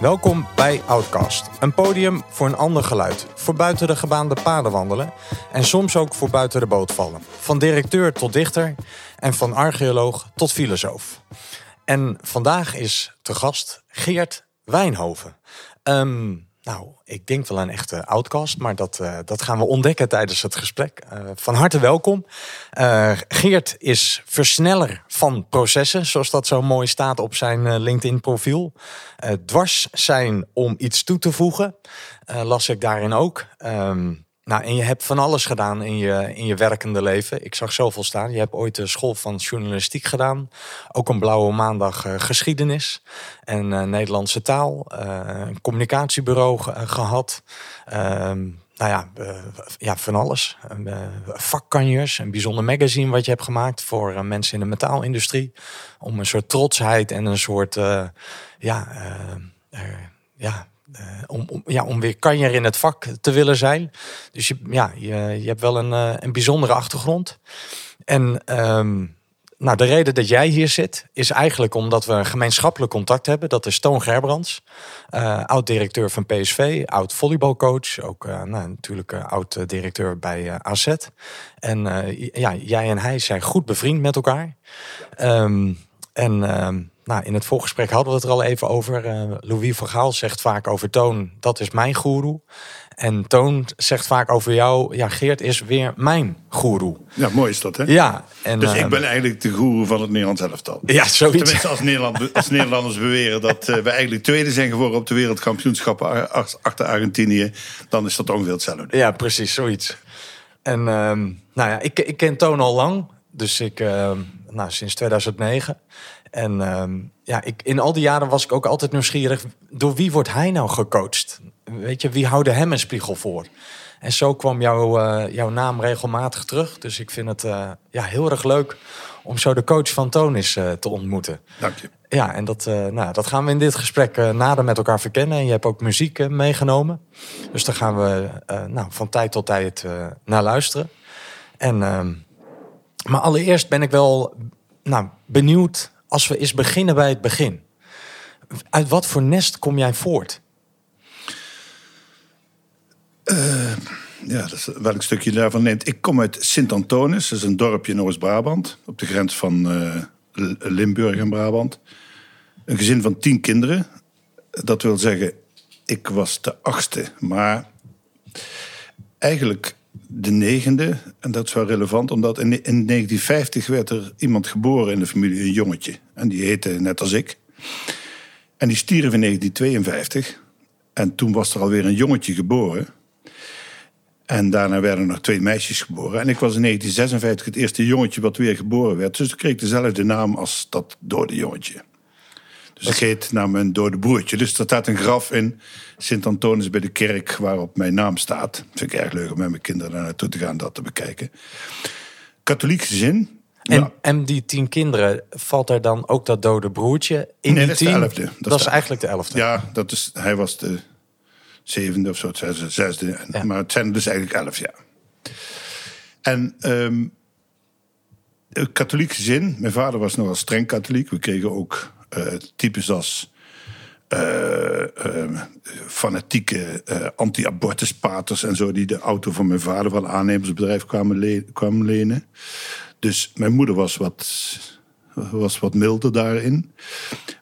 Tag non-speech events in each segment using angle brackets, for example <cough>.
Welkom bij Outcast, een podium voor een ander geluid, voor buiten de gebaande paden wandelen en soms ook voor buiten de boot vallen. Van directeur tot dichter en van archeoloog tot filosoof. En vandaag is te gast Geert Wijnhoven. Ehm, nou, ik denk wel een echte outcast, maar dat, uh, dat gaan we ontdekken tijdens het gesprek. Uh, van harte welkom. Uh, Geert is versneller van processen, zoals dat zo mooi staat op zijn LinkedIn-profiel. dwars zijn om iets toe te voegen, las ik daarin ook. Um, nou, en je hebt van alles gedaan in je, in je werkende leven. Ik zag zoveel staan. Je hebt ooit de school van journalistiek gedaan. Ook een blauwe maandag uh, geschiedenis. En uh, Nederlandse taal. Uh, een communicatiebureau gehad. Ehm, nou ja, ja, van alles. vakkanjers, een bijzonder magazine wat je hebt gemaakt voor mensen in de metaalindustrie. Om een soort trotsheid en een soort, ja, ja, om, om, ja, om weer kanjer in het vak te willen zijn. Dus je, ja, je, je hebt wel een, uh, een bijzondere achtergrond. En um, nou, de reden dat jij hier zit, is eigenlijk omdat we een gemeenschappelijk contact hebben. Dat is Toon Gerbrands, uh, oud-directeur van PSV, oud-volleybalcoach. Ook nou, natuurlijk oud-directeur bij AZ. En ja, jij en hij zijn goed bevriend met elkaar. Um, en um, nou, in het voorgesprek hadden we het er al even over. Uh, Louis van Gaal zegt vaak over Toon, dat is mijn goeroe. En Toon zegt vaak over jou, ja, Geert is weer mijn goeroe. Ja, mooi is dat, hè? Ja. En, dus uh, ik ben eigenlijk de goeroe van het Nederlands elftal. Ja, zoiets. Tenminste, als, Nederland, als Nederlanders beweren dat uh, we eigenlijk tweede zijn geworden op de wereldkampioenschappen achter Argentinië, dan is dat ongeveer hetzelfde. Ja, precies, zoiets. En um, nou ja, ik, ik ken Toon al lang. Dus ik, uh, nou, sinds 2009. En um, ja, ik, in al die jaren was ik ook altijd nieuwsgierig. Door wie wordt hij nou gecoacht? Weet je, wie houden hem een spiegel voor? En zo kwam jouw, uh, jouw naam regelmatig terug. Dus ik vind het uh, ja, heel erg leuk om zo de coach van Tonis uh, te ontmoeten. Dank je. Ja, en dat, nou, dat gaan we in dit gesprek nader met elkaar verkennen. En je hebt ook muziek meegenomen. Dus daar gaan we nou, van tijd tot tijd naar luisteren. En, ehm, maar allereerst ben ik wel nou, benieuwd als we eens beginnen bij het begin. Uit wat voor nest kom jij voort? Uh, ja, dat is welk stukje daarvan neemt. Ik kom uit Sint-Antonis, dat is een dorpje in Oost-Brabant, op de grens van uh, Limburg en Brabant. Een gezin van tien kinderen. Dat wil zeggen, ik was de achtste, maar eigenlijk de negende. En dat is wel relevant, omdat in, 1950 werd er iemand geboren in de familie, een jongetje. En die heette net als ik. En die stierf in 1952. En toen was er alweer een jongetje geboren. En daarna werden nog twee meisjes geboren. En ik was in 1956 het eerste jongetje wat weer geboren werd. Dus ik kreeg dezelfde naam als dat dode jongetje. Dus ik heet naar mijn dode broertje. Dus er staat een graf in Sint-Antonis bij de kerk waarop mijn naam staat. Vind ik erg leuk om met mijn kinderen daar naartoe te gaan dat te bekijken. Katholiek gezin. En, ja. en die tien kinderen, valt er dan ook dat dode broertje in nee, die dat tien? is de elfde. Dat, dat is eigenlijk de elfde. Ja, dat is, hij was de zevende of zo, het zesde. zesde ja. Maar het zijn dus eigenlijk elf, ja. En um, katholiek gezin. Mijn vader was nogal streng katholiek. We kregen ook types als uh, uh, fanatieke anti-abortuspaters en zo, die de auto van mijn vader van aannemersbedrijf kwamen, le kwamen lenen. Dus mijn moeder was wat, was wat milder daarin.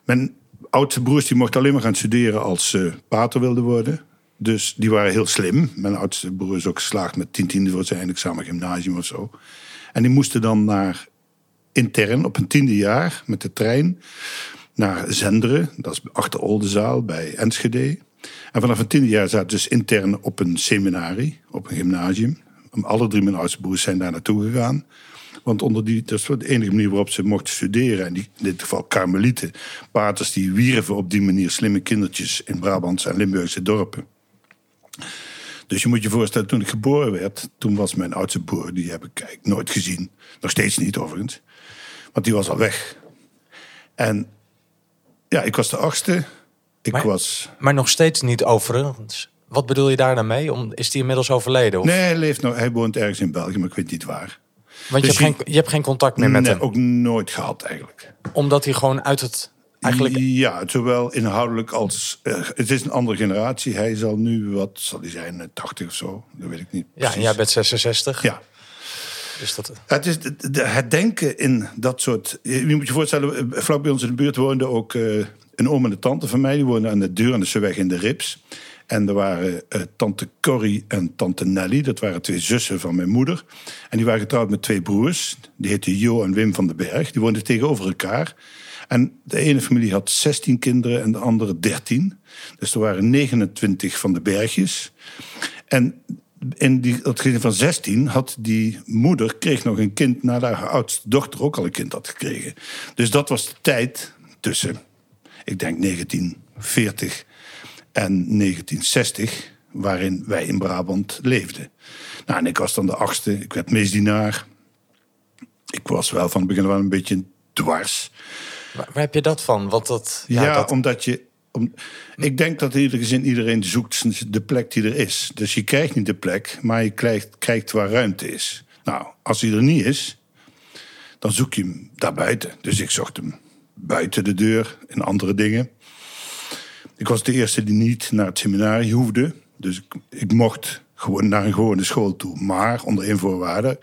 Mijn oudste broers die mochten alleen maar gaan studeren als ze pater wilden worden. Dus die waren heel slim. Mijn oudste broer is ook geslaagd met tien tiende voor zijn eindexamen gymnasium of zo. En die moesten dan naar intern op een tiende jaar met de trein naar Zenderen, dat is achter Oldenzaal bij Enschede. En vanaf een tiende jaar zaten dus intern op een seminarie, op een gymnasium. Alle drie mijn oudste broers zijn daar naartoe gegaan. Want onder die, dat is de enige manier waarop ze mochten studeren. En die, in dit geval karmelieten, paters die wierven op die manier slimme kindertjes in Brabantse en Limburgse dorpen. Dus je moet je voorstellen, toen ik geboren werd, toen was mijn oudste broer, die heb ik nooit gezien. Nog steeds niet overigens. Want die was al weg. En ja, ik was de achtste. Ik maar, was... maar nog steeds niet overigens. Wat bedoel je daar dan mee? Om, is die inmiddels overleden? Of? Nee, hij, leeft nog, hij woont ergens in België, maar ik weet niet waar. Want dus je, hebt je, geen, je hebt geen contact meer met nee, hem? ook nooit gehad eigenlijk. Omdat hij gewoon uit het Eigenlijk... Ja, zowel inhoudelijk als... Uh, het is een andere generatie. Hij zal nu, wat zal hij zijn, 80 of zo? Dat weet ik niet Ja, en jij bent 66. Ja. Dat... Het is het denken in dat soort... Je moet je voorstellen, vlak bij ons in de buurt woonde ook uh, een oom en een tante van mij. Die woonden aan de deur en weg in de Rips. En er waren uh, tante Corrie en tante Nelly. Dat waren twee zussen van mijn moeder. En die waren getrouwd met twee broers. Die heten Jo en Wim van den Berg. Die woonden tegenover elkaar. En de ene familie had 16 kinderen en de andere 13. Dus er waren 29 van de bergjes. En in die, dat gezin van 16 had die moeder kreeg nog een kind nadat haar oudste dochter ook al een kind had gekregen. Dus dat was de tijd tussen, ik denk 1940 en 1960, waarin wij in Brabant leefden. Nou, en ik was dan de achtste, ik werd misdienaar. Ik was wel van het begin wel een beetje dwars. Waar, heb je dat van? Wat dat, ja, dat... omdat je. Om, ik denk dat ieder gezin iedereen zoekt de plek die er is. Dus je krijgt niet de plek, maar je krijgt, krijgt waar ruimte is. Nou, als hij er niet is, dan zoek je hem daarbuiten. Dus ik zocht hem buiten de deur in andere dingen. Ik was de eerste die niet naar het seminarie hoefde. Dus ik, ik mocht gewoon naar een gewone school toe. Maar onder één voorwaarde.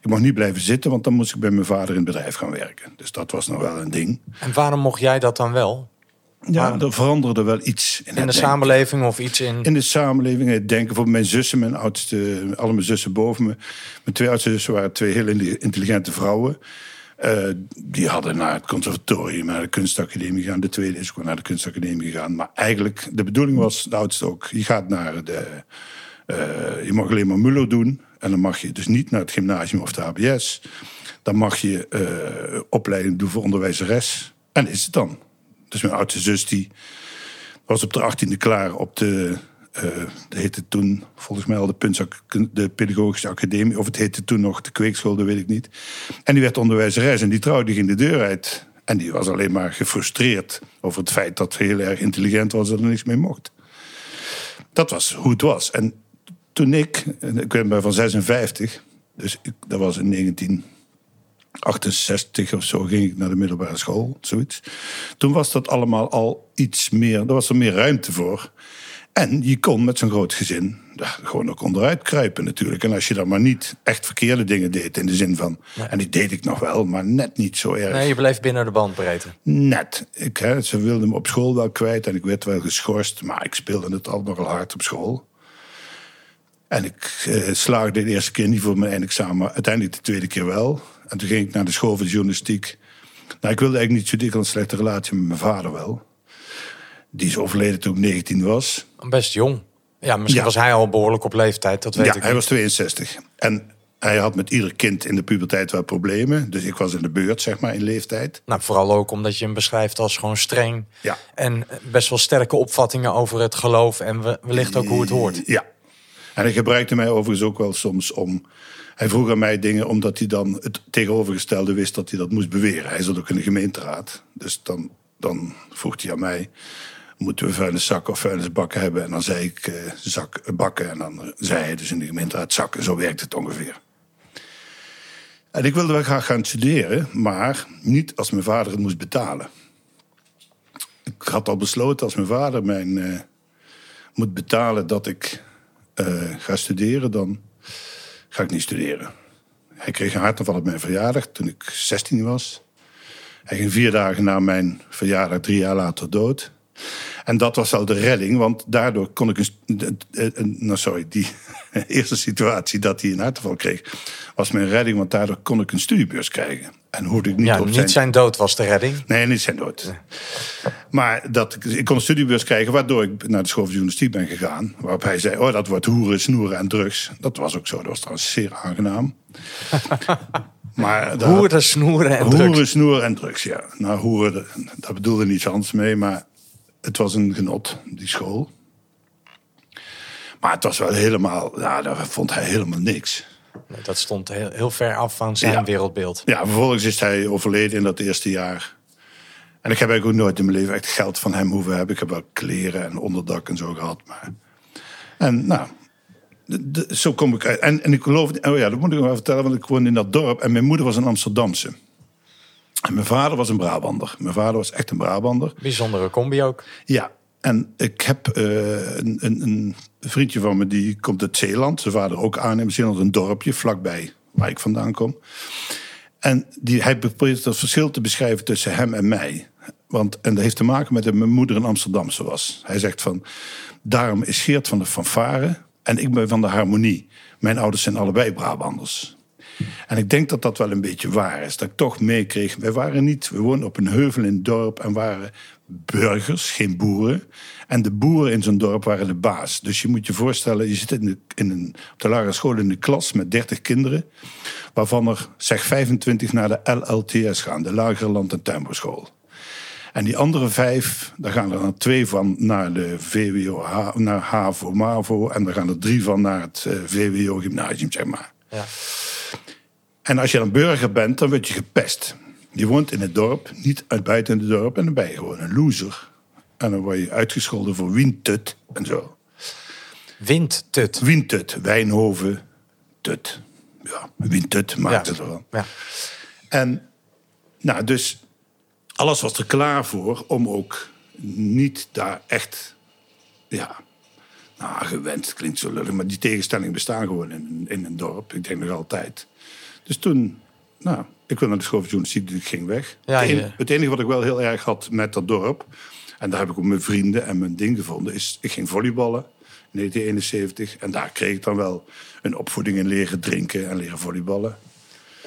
Ik mocht niet blijven zitten, want dan moest ik bij mijn vader in het bedrijf gaan werken. Dus dat was nog wel een ding. En waarom mocht jij dat dan wel? Ja, er veranderde wel iets. In, in de samenleving of iets in... In de samenleving, het denken. Voor mijn zussen, mijn oudste, alle mijn zussen boven me. Mijn twee oudste zussen waren twee heel intelligente vrouwen. Uh, die hadden naar het conservatorium, naar de kunstacademie gegaan. De tweede is gewoon naar de kunstacademie gegaan. Maar eigenlijk, de bedoeling was, de oudste ook, je gaat naar de... Uh, je mag alleen maar Muller doen. En dan mag je dus niet naar het gymnasium of de HBS. Dan mag je uh, opleiding doen voor onderwijzeres. En is het dan. Mijn oudste zus die was op de 18e klaar op de uh, heette toen volgens mij al de, de Pedagogische Academie. Of het heette toen nog de Kweekschool, dat weet ik niet. En die werd onderwijzeres en die trouwde ging de deur uit. En die was alleen maar gefrustreerd over het feit dat ze heel erg intelligent was en er niks mee mocht. Dat was hoe het was. En toen ik, ik ben van 56, dus dat was in 1968 of zo, ging ik naar de middelbare school, zoiets. Toen was dat allemaal al iets meer, er was er meer ruimte voor. En je kon met zo'n groot gezin gewoon ook onderuit kruipen natuurlijk. En als je dan maar niet echt verkeerde dingen deed in de zin van... En die deed ik nog wel, maar net niet zo erg. Nee, je bleef binnen de bandbreedte. Net. Ik, hè, ze wilden me op school wel kwijt en ik werd wel geschorst. Maar ik speelde het al nogal hard op school. En ik eh, slaagde de eerste keer niet voor mijn eindexamen, maar uiteindelijk de tweede keer wel. En toen ging ik naar de school van journalistiek. Nou, ik wilde eigenlijk niet zo dik een slechte relatie met mijn vader wel. Die is overleden toen ik 19 was. Best jong. Ja, misschien was hij al behoorlijk op leeftijd, dat weet ja, ik hij was 62. En hij had met ieder kind in de puberteit wel problemen. Dus ik was in de beurt, zeg maar, in leeftijd. Nou, vooral ook omdat je hem beschrijft als gewoon streng. Ja. En best wel sterke opvattingen over het geloof en wellicht ook hoe het hoort. Ja. En hij gebruikte mij overigens ook wel soms om... Hij vroeg aan mij dingen omdat hij dan het tegenovergestelde wist dat hij dat moest beweren. Hij zat ook in de gemeenteraad. Dus dan, dan vroeg hij aan mij moeten we vuilniszakken of vuilnisbakken hebben. En dan zei ik uh, zak, bakken en dan zei hij dus in de gemeenteraad zakken. Zo werkt het ongeveer. En ik wilde wel graag gaan studeren, maar niet als mijn vader het moest betalen. Ik had al besloten als mijn vader mij uh, moet betalen dat ik ga studeren, dan ga ik niet studeren. Hij kreeg een hartaanval op mijn verjaardag toen ik 16 was. Hij ging vier dagen na mijn verjaardag, drie jaar later, dood. En dat was al de redding, want daardoor kon ik een. nou, sorry, die <laughs> eerste situatie dat hij een hartaanval kreeg, was mijn redding, want daardoor kon ik een studiebeurs krijgen. En hoorde ik niet ja, op niet zijn... dood was de redding. Nee, niet zijn dood. Maar dat, ik, ik kon een studiebeurs krijgen, waardoor ik naar de school van journalistiek ben gegaan. Waarop hij zei: Oh, dat wordt hoeren, snoeren en drugs. Dat was ook zo, dat was trouwens zeer aangenaam. <laughs> maar hoeren, snoeren en drugs. Hoeren, snoeren en drugs, ja. Nou, hoeren, daar bedoelde niets anders mee, maar het was een genot, die school. Maar het was wel helemaal, ja, daar vond hij helemaal niks. dat stond heel, heel ver af van zijn wereldbeeld. Ja, vervolgens is hij overleden in dat eerste jaar. En ik heb eigenlijk ook nooit in mijn leven echt geld van hem hoeven hebben. Ik heb wel kleren en onderdak en zo gehad. Maar... En nou, zo kom ik uit. En, en ik geloof, oh ja, dat moet ik nog wel vertellen, want ik woonde in dat dorp en mijn moeder was een Amsterdamse. En mijn vader was een Brabander. Mijn vader was echt een Brabander. Bijzondere combi ook. Ja, en ik heb uh, een, een, een, vriendje van me die komt uit Zeeland. Zijn vader ook aannemen. Zeeland een dorpje vlakbij waar ik vandaan kom. En die, hij probeert het verschil te beschrijven tussen hem en mij. Want, en dat heeft te maken met dat mijn moeder een Amsterdamse was. Hij zegt van, daarom is Geert van de fanfare en ik ben van de harmonie. Mijn ouders zijn allebei Brabanders. En ik denk dat dat wel een beetje waar is. Dat ik toch meekreeg. Wij waren niet, we woonden op een heuvel in het dorp en waren burgers, geen boeren. En de boeren in zo'n dorp waren de baas. Dus je moet je voorstellen, je zit in, de, in een, op de lagere school in de klas met 30 kinderen. Waarvan er zeg 25 naar de LLTS gaan, de lagere land- en tuinbouwschool. En die andere vijf, daar gaan er dan twee van naar de VWO, naar HAVO, MAVO. En daar gaan er drie van naar het eh, VWO gymnasium, zeg maar. Ja. En als je dan burger bent, dan word je gepest. Je woont in het dorp, niet uit buiten het dorp. En dan ben je gewoon een loser. En dan word je uitgescholden voor windtut en zo. Windtut? Windtut, Wijnhoven, tut. Ja, windtut maakt ja. het wel. Ja. En nou, dus alles was er klaar voor om ook niet daar echt, ja, nou, gewend klinkt zo lullig, maar die tegenstellingen bestaan gewoon in, in een dorp. Ik denk nog altijd. Dus toen, nou, ik wil naar de school van journalistiek, dus ik ging weg. Ja, het, het, enige wat ik wel heel erg had met dat dorp, en daar heb ik ook mijn vrienden en mijn ding gevonden, is ik ging volleyballen in 1971. En daar kreeg ik dan wel een opvoeding in leren drinken en leren volleyballen.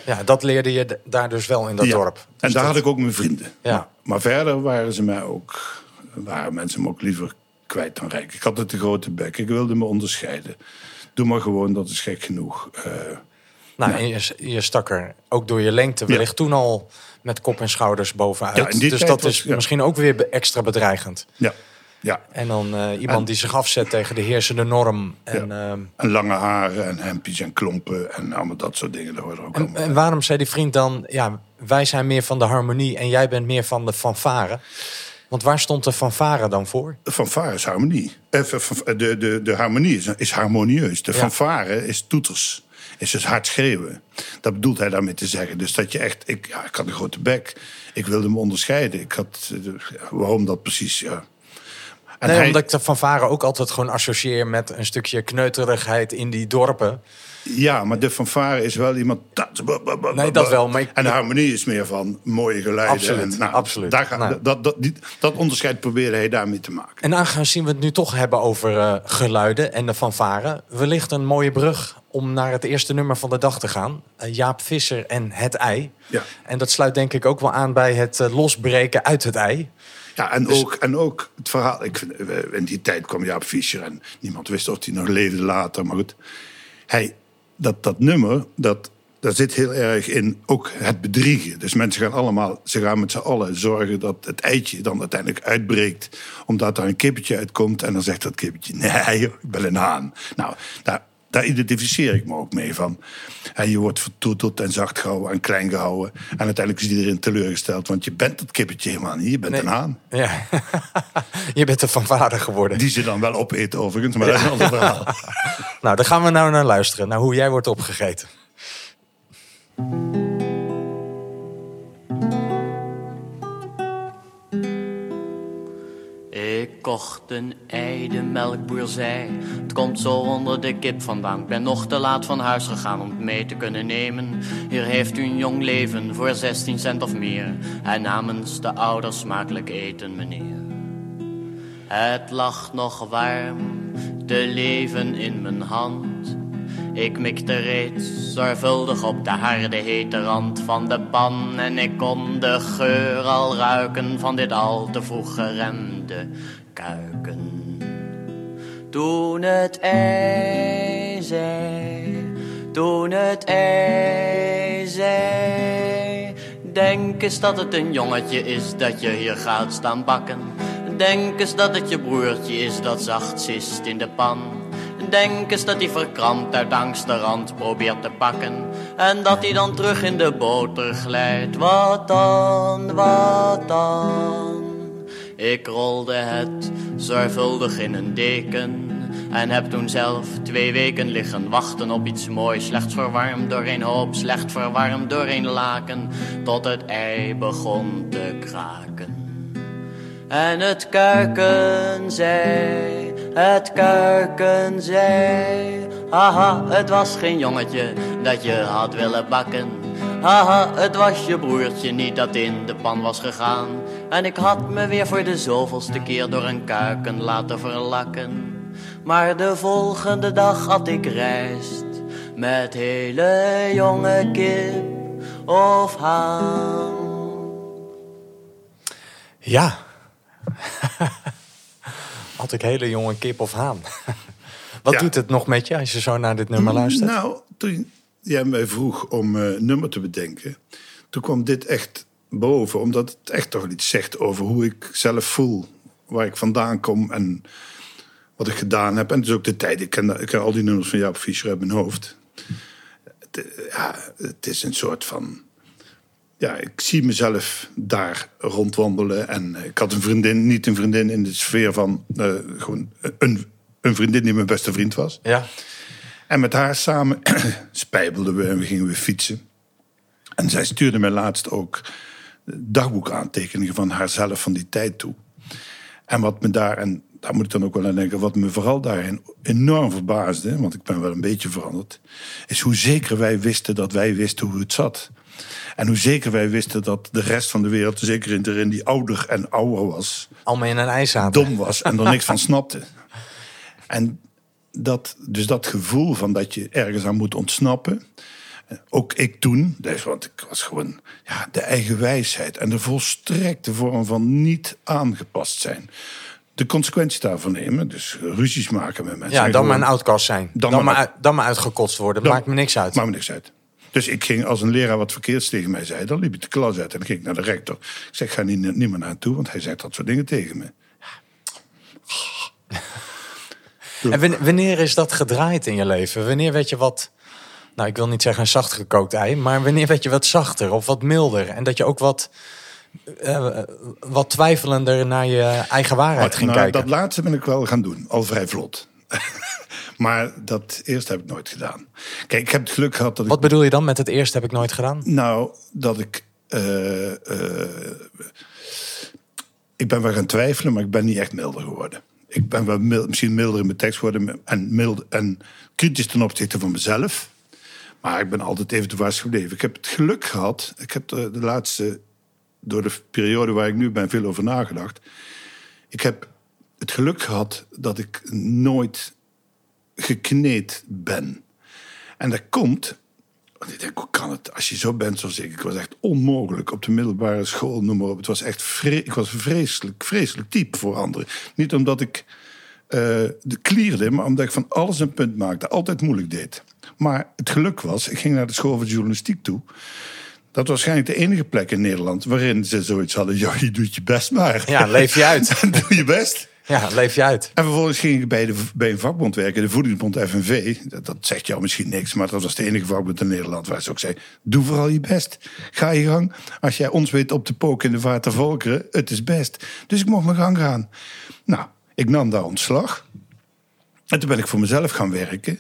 Ja, dat leerde je daar dus wel in dat dorp. Dus en daar had ik ook mijn vrienden. Ja. Maar, maar, verder waren ze mij ook, waren mensen me ook liever kwijt dan rijk. Ik had het te grote bek. Ik wilde me onderscheiden. Doe maar gewoon, dat is gek genoeg. Uh, nou, en je, je stak er ook door je lengte wellicht toen al met kop en schouders bovenuit. dus dat is misschien ook weer extra bedreigend. Ja. Ja. En dan uh, iemand die zich afzet tegen de heersende norm. En, ja. uh, en lange haren en hempjes en klompen en allemaal dat soort dingen. Dat ook en, en waarom zei die vriend dan, ja, wij zijn meer van de harmonie en jij bent meer van de fanfare? Want waar stond de fanfare dan voor? De fanfare is harmonie. Eh, de, de, de harmonie is, is harmonieus. De ja. fanfare is toeters is dus hard schreeuwen. Dat bedoelt hij daarmee te zeggen. Dus dat je echt, ik, ja, ik had een grote bek. Ik wilde me onderscheiden. Ik had, eh, waarom dat precies, ja. En nee, omdat ik de fanfare ook altijd gewoon associeer met een stukje kneuterigheid in die dorpen. Ja, maar de fanfare is wel iemand... Nee, dat wel. Maar En de harmonie is meer van mooie geluiden. Absoluut, en, nou, absoluut. Daar nou. dat, dat, dat onderscheid probeerde hij daarmee te maken. En aangezien we het nu toch hebben over uh, geluiden en de fanfare... wellicht een mooie brug om naar het eerste nummer van de dag te gaan. Uh, Jaap Visser en Het Ei. Ja. En dat sluit denk ik ook wel aan bij het uh, losbreken uit het ei. Ja, en, dus... ook, en ook het verhaal. Ik, in die tijd kwam Jaap Visser en niemand wist of hij nog leefde later. Maar goed, hij, dat, dat nummer, dat, daar zit heel erg in ook het bedriegen. Dus mensen gaan allemaal, ze gaan met z'n allen zorgen dat het eitje dan uiteindelijk uitbreekt. Omdat er een kippetje uitkomt en dan zegt dat kippetje, nee, <laughs> ik ben een haan. Nou, daar, daar identificeer ik me ook mee van. En je wordt vertoeteld en zacht gehouden en klein gehouden. En uiteindelijk is iedereen teleurgesteld, want je bent dat kippetje helemaal niet. Je bent een haan. Ja. <laughs> je bent er van vader geworden. Die ze dan wel opeten overigens, maar dat is een ander verhaal. <laughs> nou, daar gaan we nou naar luisteren, naar hoe jij wordt opgegeten. Kocht een ei, de melkboer zei: Het komt zo onder de kip vandaan. Ik ben nog te laat van huis gegaan om het mee te kunnen nemen. Hier heeft u een jong leven voor 16 cent of meer. En namens de ouders smakelijk eten, meneer. Het lag nog warm, te leven in mijn hand. Ik mikte reeds zorgvuldig op de harde hete rand van de pan En ik kon de geur al ruiken van dit al te vroeg geremde kuiken Toen het ei zei, toen het ei zei Denk eens dat het een jongetje is dat je hier gaat staan bakken Denk eens dat het je broertje is dat zacht zist in de pan Denk eens dat hij verkrampt uit angst de rand probeert te pakken. En dat hij dan terug in de boter glijdt. Wat dan, wat dan? Ik rolde het zorgvuldig in een deken. En heb toen zelf twee weken liggen wachten op iets moois. Slecht verwarmd door een hoop, slecht verwarmd door een laken. Tot het ei begon te kraken. En het kuiken zei, het kuiken zei. Haha, het was geen jongetje dat je had willen bakken. Haha, het was je broertje niet dat in de pan was gegaan. En ik had me weer voor de zoveelste keer door een kuiken laten verlakken. Maar de volgende dag had ik rijst met hele jonge kip of haan. Ja. <laughs> Had ik hele jonge kip of haan. <laughs> Wat Ja. doet het nog met je als je zo naar dit nummer luistert? Nou, toen jij mij vroeg om eh, een nummer te bedenken, toen kwam dit echt boven, omdat het echt toch iets zegt over hoe ik zelf voel, waar ik vandaan kom en wat ik gedaan heb. En dus ook de tijd. Ik ken, ik ken al die nummers van Jaap Fischer uit mijn hoofd. Het, ja, het is een soort van. Ja, ik zie mezelf daar rondwandelen. En ik had een vriendin, niet een vriendin in de sfeer van eh, gewoon een, een vriendin die mijn beste vriend was. Ja. En met haar samen <clears throat> spijbelden we en we gingen weer fietsen. En zij stuurde mij laatst ook dagboekaantekeningen van haarzelf van die tijd toe. En wat me daar, en daar moet ik dan ook wel aan denken, wat me vooral daarin enorm verbaasde, want ik ben wel een beetje veranderd, is hoe zeker wij wisten dat wij wisten hoe het zat. En hoe zeker wij wisten dat de rest van de wereld, zeker in erin die ouder en ouder was, Allemaal in een ijs zaten. dom was en er niks van snapte. En dat, dus dat gevoel van dat je ergens aan moet ontsnappen. Ook ik toen, dus, want ik was gewoon ja, de eigen wijsheid en de volstrekte vorm van niet aangepast zijn. De consequenties daarvan nemen, dus ruzies maken met mensen. Ja, dan maar gewoon- een outcast zijn. Dan, Dan maar, maar- dan maar uitgekotst worden. Dan- Maakt me niks uit. Maakt me niks uit. Dus ik ging, als een leraar wat verkeerds tegen mij zei, dan liep ik de klas uit en dan ging ik naar de rector. Ik zeg, ga niet, niet meer naartoe, want hij zegt dat soort dingen tegen me. <laughs> En wan- wanneer is dat gedraaid in je leven? Wanneer werd je wat, nou ik wil niet zeggen een zacht gekookt ei, maar wanneer werd je wat zachter of wat milder? En dat je ook wat, eh, wat twijfelender naar je eigen waarheid ging nou, kijken. Dat laatste ben ik wel gaan doen, al vrij vlot. <laughs> maar dat eerste heb ik nooit gedaan. Kijk, ik heb het geluk gehad dat ik Wat bedoel je dan met het eerste heb ik nooit gedaan? Nou, dat ik. eh, eh, ik ben wel gaan twijfelen, maar ik ben niet echt milder geworden. Ik ben wel misschien milder in mijn tekst geworden en, mild, en kritisch ten opzichte van mezelf. Maar ik ben altijd even dwars gebleven. Ik heb het geluk gehad. Ik heb de, laatste, door de periode waar ik nu ben, veel over nagedacht. Ik heb het geluk gehad dat ik nooit gekneed ben. En dat komt want ik denk, hoe kan het? Als je zo bent zoals ik. Ik was echt onmogelijk op de middelbare school, noem maar op. Het was echt ik was vreselijk, vreselijk type voor anderen. Niet omdat ik eh, de klierde, maar omdat ik van alles een punt maakte. Altijd moeilijk deed. Maar het geluk was, ik ging naar de school van journalistiek toe. Dat was waarschijnlijk de enige plek in Nederland waarin ze zoiets hadden. Ja, je doet je best maar. Ja, leef je uit. <laughs> Doe je best. Ja, leef je uit. En vervolgens ging ik bij, de, bij een vakbond werken, de voedingsbond FNV. Dat, dat zegt jou misschien niks, maar dat was de enige vakbond in Nederland waar ze ook zei: Doe vooral je best. Ga je gang. Als jij ons weet op te poken in de vaart der volkeren, het is best. Dus ik mocht mijn gang gaan. Nou, ik nam daar ontslag. En toen ben ik voor mezelf gaan werken.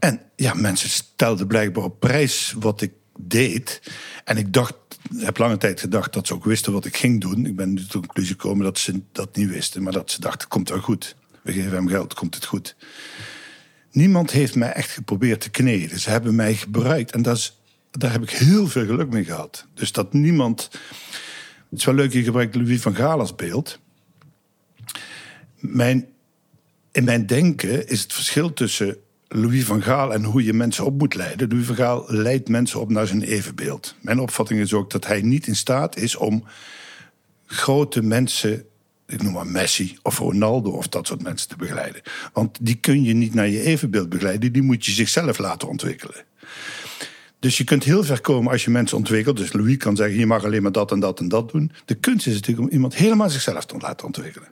En ja, mensen stelden blijkbaar op prijs wat ik deed. En ik dacht, heb lange tijd gedacht dat ze ook wisten wat ik ging doen. Ik ben nu tot de conclusie gekomen dat ze dat niet wisten. Maar dat ze dachten, komt wel goed. We geven hem geld, komt het goed. Niemand heeft mij echt geprobeerd te kneden. Ze hebben mij gebruikt. En dat is, daar heb ik heel veel geluk mee gehad. Dus dat niemand... Het is wel leuk, je gebruikt Louis van Gaal als beeld. Mijn, in mijn denken is het verschil tussen Louis van Gaal en hoe je mensen op moet leiden. Louis van Gaal leidt mensen op naar zijn evenbeeld. Mijn opvatting is ook dat hij niet in staat is om grote mensen, ik noem maar Messi of Ronaldo of dat soort mensen te begeleiden. Want die kun je niet naar je evenbeeld begeleiden, die moet je zichzelf laten ontwikkelen. Dus je kunt heel ver komen als je mensen ontwikkelt. Dus Louis kan zeggen, je mag alleen maar dat en dat en dat doen. De kunst is natuurlijk om iemand helemaal zichzelf te laten ontwikkelen.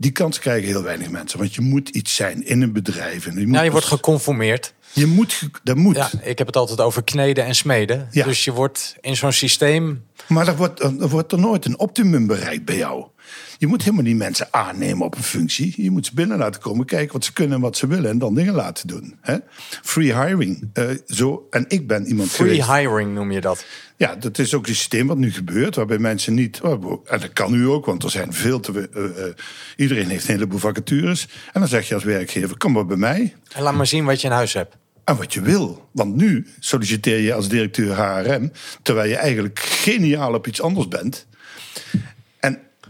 Die kans krijgen heel weinig mensen. Want je moet iets zijn in een bedrijf. En je, moet Ja, je wordt geconformeerd. je moet, dat moet. Ja, ik heb het altijd over kneden en smeden. Ja. Dus je wordt in zo'n systeem. Maar er wordt, er wordt er nooit een optimum bereikt bij jou. Je moet helemaal niet mensen aannemen op een functie. Je moet ze binnen laten komen, kijken wat ze kunnen en wat ze willen. En dan dingen laten doen. Hè? Free hiring. Uh, zo, en ik ben iemand Free hiring noem je dat? Ja, dat is ook een systeem wat nu gebeurt. Waarbij mensen niet... En dat kan nu ook, want er zijn veel te... Uh, uh, iedereen heeft een heleboel vacatures. En dan zeg je als werkgever, kom maar bij mij. En laat maar zien wat je in huis hebt. En wat je wil. Want nu solliciteer je als directeur HRM... terwijl je eigenlijk geniaal op iets anders bent...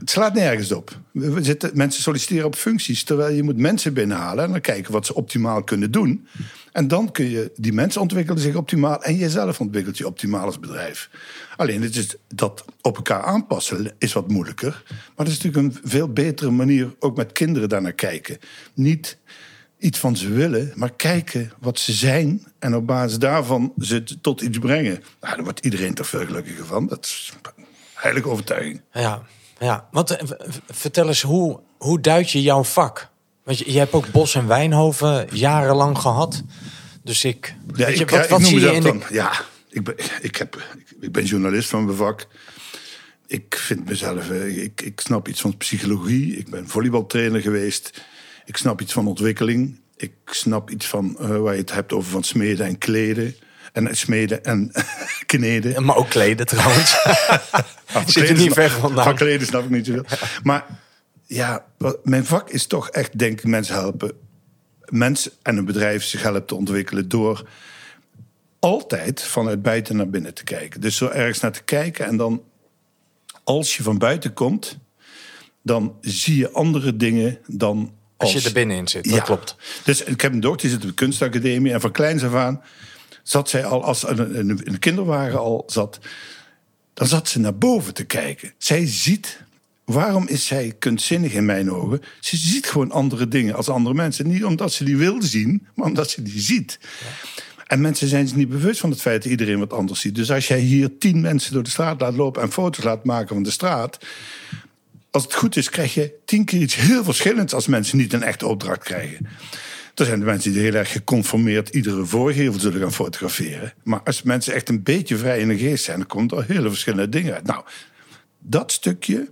Het slaat nergens op. We zitten, mensen solliciteren op functies, terwijl je moet mensen binnenhalen en dan kijken wat ze optimaal kunnen doen. En dan kun je die mensen ontwikkelen zich optimaal en jezelf ontwikkelt je optimaal als bedrijf. Alleen het is dat op elkaar aanpassen is wat moeilijker. Maar dat is natuurlijk een veel betere manier ook met kinderen daarnaar kijken. Niet iets van ze willen, maar kijken wat ze zijn en op basis daarvan ze tot iets brengen. Nou, daar wordt iedereen toch veel gelukkiger van. Dat is een heilige overtuiging. Ja, ja, want eh, vertel eens, hoe, hoe duid je jouw vak? Want je, je hebt ook Bos en Wijnhoven jarenlang gehad. Dus ik. Ja, weet je, ik, wat, wat zie je in de... Ja, ik ben, ik, heb, ik ben journalist van mijn vak. Ik vind mezelf, eh, ik, ik snap iets van psychologie. Ik ben volleybaltrainer geweest. Ik snap iets van ontwikkeling. Ik snap iets van uh, waar je het hebt over van smeden en kleden. En smeden en <laughs> kneden. Maar ook kleden trouwens. <laughs> Zit er niet ver vandaan. Van kleden snap ik niet zoveel. Maar ja, mijn vak is toch echt, denk ik, mensen helpen. Mensen en een bedrijf zich helpen te ontwikkelen door altijd vanuit buiten naar binnen te kijken. Dus zo ergens naar te kijken en dan, als je van buiten komt, dan zie je andere dingen dan als, als je er binnenin zit. Dat ja. klopt. Dus ik heb een dochter die zit op de kunstacademie en van kleins af aan zat zij al, als een, een, een kinderwagen al zat, dan zat ze naar boven te kijken. Zij ziet Waarom is zij kunstzinnig in mijn ogen? Ze ziet gewoon andere dingen als andere mensen. Niet omdat ze die wil zien, maar omdat ze die ziet. En mensen zijn zich niet bewust van het feit dat iedereen wat anders ziet. Dus als jij hier tien mensen door de straat laat lopen en foto's laat maken van de straat. Als het goed is, krijg je tien keer iets heel verschillends als mensen niet een echte opdracht krijgen. Er zijn de mensen die heel erg geconformeerd iedere voorgevel zullen gaan fotograferen. Maar als mensen echt een beetje vrij in de geest zijn, dan komt er hele verschillende dingen uit. Nou, dat stukje.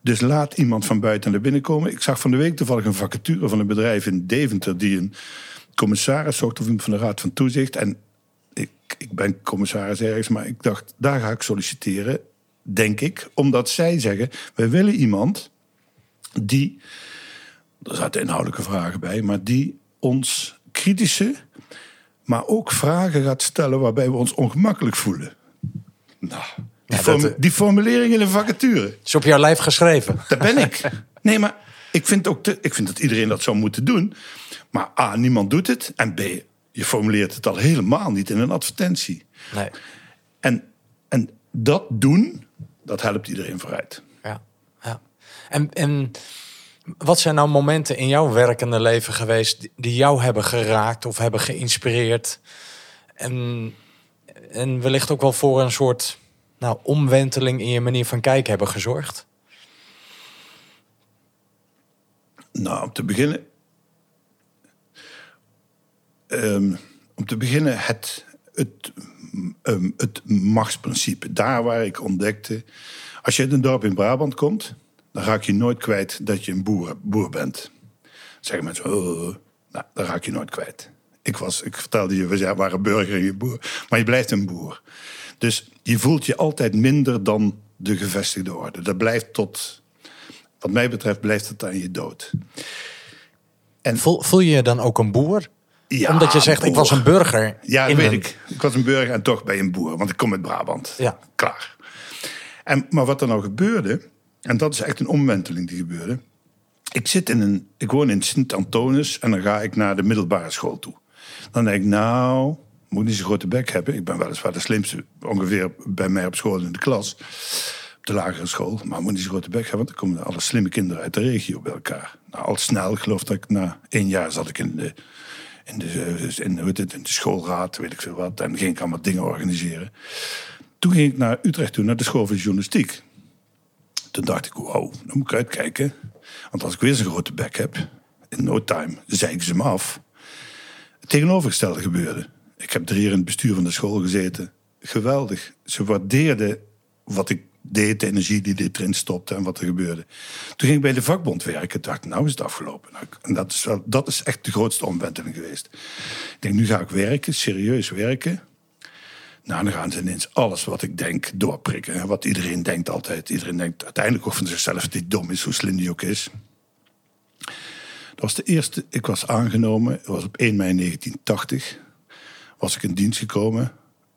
Dus laat iemand van buiten naar binnen komen. Ik zag van de week toevallig een vacature van een bedrijf in Deventer die een commissaris zocht of iemand van de Raad van Toezicht. En ik, ik ben commissaris ergens, maar ik dacht, daar ga ik solliciteren, denk ik. Omdat zij zeggen, wij willen iemand die er zaten inhoudelijke vragen bij, maar die ons kritische, maar ook vragen gaat stellen waarbij we ons ongemakkelijk voelen. Nou, die, ja, form, die formulering in een vacature. Is op jouw lijf geschreven. Daar ben ik. <laughs> Nee, maar ik vind, ook te, ik vind dat iedereen dat zou moeten doen. Maar A, niemand doet het. En B, je formuleert het al helemaal niet in een advertentie. Nee. En, en dat doen, dat helpt iedereen vooruit. Ja, ja. En, en wat zijn nou momenten in jouw werkende leven geweest die jou hebben geraakt of hebben geïnspireerd? En, en wellicht ook wel voor een soort nou, omwenteling in je manier van kijken hebben gezorgd? Nou, om te beginnen. Um, om te beginnen het, het, um, het machtsprincipe. Daar waar ik ontdekte. Als je uit een dorp in Brabant komt dan raak je nooit kwijt dat je een boer, boer bent. Zeggen mensen, oh, nou, dan raak je nooit kwijt. Ik, was, ik vertelde je, we waren burger en je boer. Maar je blijft een boer. Dus je voelt je altijd minder dan de gevestigde orde. Dat blijft tot, wat mij betreft, blijft het aan je dood. En voel, voel je je dan ook een boer? Ja, Omdat je zegt, ik was een burger. Ja, dat weet ik. Ik was een burger en toch ben je een boer. Want ik kom uit Brabant. Ja. Klaar. En, maar wat er nou gebeurde... En dat is echt een omwenteling die gebeurde. Ik, zit in een, ik woon in Sint-Antonis en dan ga ik naar de middelbare school toe. Dan denk ik, nou, moet niet zo'n grote bek hebben. Ik ben weliswaar de slimste ongeveer bij mij op school in de klas. Op de lagere school. Maar moet niet zo'n grote bek hebben, want dan komen alle slimme kinderen uit de regio bij elkaar. Nou, al snel, geloof dat ik na één jaar zat ik in de, in de, in, het, in de schoolraad, weet ik veel wat. En ging ik allemaal dingen organiseren. Toen ging ik naar Utrecht toe, naar de school van journalistiek. Toen dacht ik, wow, dan moet ik uitkijken. Want als ik weer zo'n grote bek heb, in no time zeiken ze me af. Het tegenovergestelde gebeurde. Ik heb drie jaar in het bestuur van de school gezeten. Geweldig. Ze waardeerden wat ik deed, de energie die erin stopte en wat er gebeurde. Toen ging ik bij de vakbond werken. dacht nou is het afgelopen. Nou, en dat is, dat is echt de grootste omwenteling geweest. Ik denk, nu ga ik werken, serieus werken. Nou, dan gaan ze ineens alles wat ik denk doorprikken. Wat iedereen denkt altijd. Iedereen denkt uiteindelijk ook van zichzelf hij dom is, hoe slim die ook is. Dat was de eerste, ik was aangenomen, het was op 1 mei 1980. Was ik in dienst gekomen.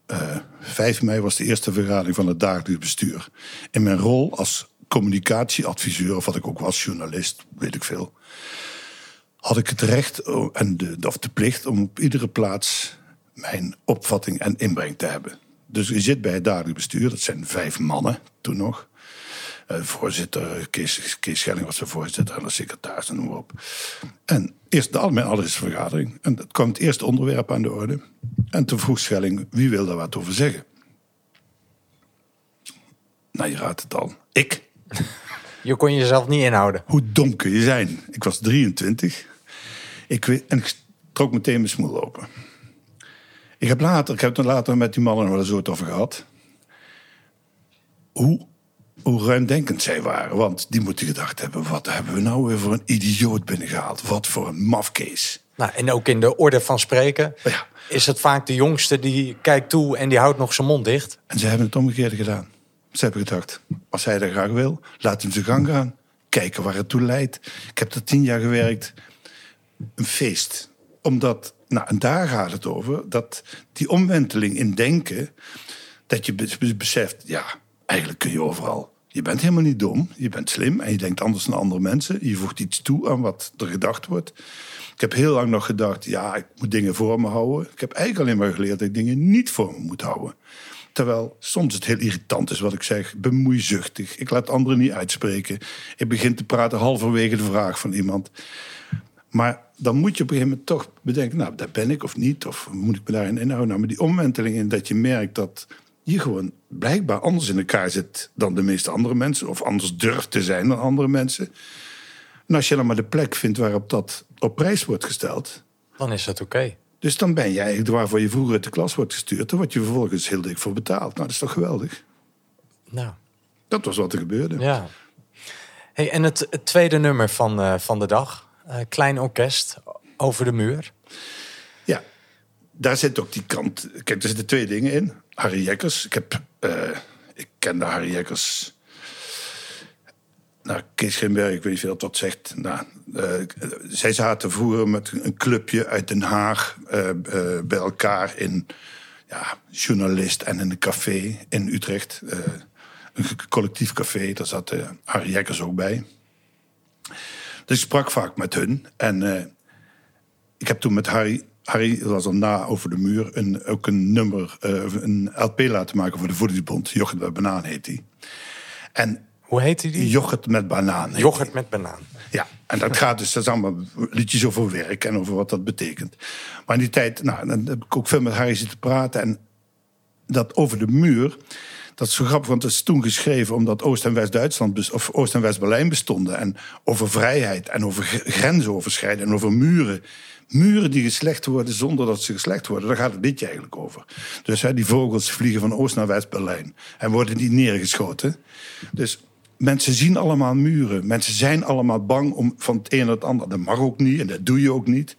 Uh, eh, 5 mei was de eerste vergadering van het dagelijks bestuur. In mijn rol als communicatieadviseur, of wat ik ook was, journalist, weet ik veel. Had ik het recht en de, of de plicht om op iedere plaats mijn opvatting en inbreng te hebben. Dus je zit bij het dagelijks bestuur, dat zijn vijf mannen toen nog. Uh, voorzitter, Kees, Kees Schelling was de voorzitter en de secretaris en noem maar op. En eerst de algemene vergadering. En dat kwam het eerste onderwerp aan de orde. En toen vroeg Schelling, wie wil daar wat over zeggen? Nou, je raadt het al. Ik. <laughs> Je kon jezelf niet inhouden. Hoe dom kun je zijn? Ik was 23. Ik en ik trok meteen mijn smoel open. Ik heb later, ik heb het later met die mannen wel eens over gehad. Hoe, hoe ruimdenkend zij waren. Want die moeten gedacht hebben: wat hebben we nou weer voor een idioot binnengehaald? Wat voor een mafkees. Nou, en ook in de orde van spreken ja. is het vaak de jongste die kijkt toe en die houdt nog zijn mond dicht. En ze hebben het omgekeerde gedaan. Ze hebben gedacht: als hij dat graag wil, laat hem zijn gang gaan. Kijken waar het toe leidt. Ik heb er tien jaar gewerkt. Een feest. Omdat nou, en daar gaat het over. Dat die omwenteling in denken. Dat je beseft, ja, eigenlijk kun je overal. Je bent helemaal niet dom. Je bent slim en je denkt anders dan andere mensen. Je voegt iets toe aan wat er gedacht wordt. Ik heb heel lang nog gedacht, ja, ik moet dingen voor me houden. Ik heb eigenlijk alleen maar geleerd dat ik dingen niet voor me moet houden. Terwijl soms het heel irritant is wat ik zeg. Bemoeizuchtig. Ik laat anderen niet uitspreken. Ik begin te praten halverwege de vraag van iemand. Maar dan moet je op een gegeven moment toch bedenken, nou, daar ben ik of niet, of moet ik me daarin inhouden? Nou, maar die omwenteling in dat je merkt dat je gewoon blijkbaar anders in elkaar zit dan de meeste andere mensen, of anders durft te zijn dan andere mensen. En als je dan maar de plek vindt waarop dat op prijs wordt gesteld, dan is dat oké. Dus dan ben jij eigenlijk waarvoor je vroeger uit de klas wordt gestuurd, daar word je vervolgens heel dik voor betaald. Nou, dat is toch geweldig? Nou. Dat was wat er gebeurde. Ja. Hey, en het, het tweede nummer van, uh, van de dag, klein orkest over de muur. Ja, daar zit ook die kant. Kijk, er zitten twee dingen in. Harry Jekkers. Ik, heb, uh, ik kende Harry Jekkers. Nou, Kees Grimberg, ik weet niet of dat zegt. Nou, uh, zij zaten vroeger met een clubje uit Den Haag bij elkaar in ja, journalist en in een café in Utrecht. een collectief café, daar zat Harry Jekkers ook bij. Dus ik sprak vaak met hun. En uh, ik heb toen met Harry, Harry dat was al na over de muur, een, ook een nummer, uh, een LP laten maken voor de Voedingsbond. Yoghurt met banaan heet die. En Hoe heet die? Yoghurt met banaan. Yoghurt met banaan. Ja, en dat gaat dus, dat is allemaal liedjes over werk en over wat dat betekent. Maar in die tijd, nou, dan heb ik ook veel met Harry zitten praten. En dat over de muur, dat is zo grappig, want het is toen geschreven omdat Oost- en West-Duitsland of Oost- en West-Berlijn bestonden. En over vrijheid en over grenzen overschrijden en over muren. Muren die geslecht worden zonder dat ze geslecht worden. Daar gaat het liedje eigenlijk over. Dus hè, die vogels vliegen van Oost naar West-Berlijn en worden niet neergeschoten. Dus mensen zien allemaal muren. Mensen zijn allemaal bang om van het een naar het ander. Dat mag ook niet en dat doe je ook niet.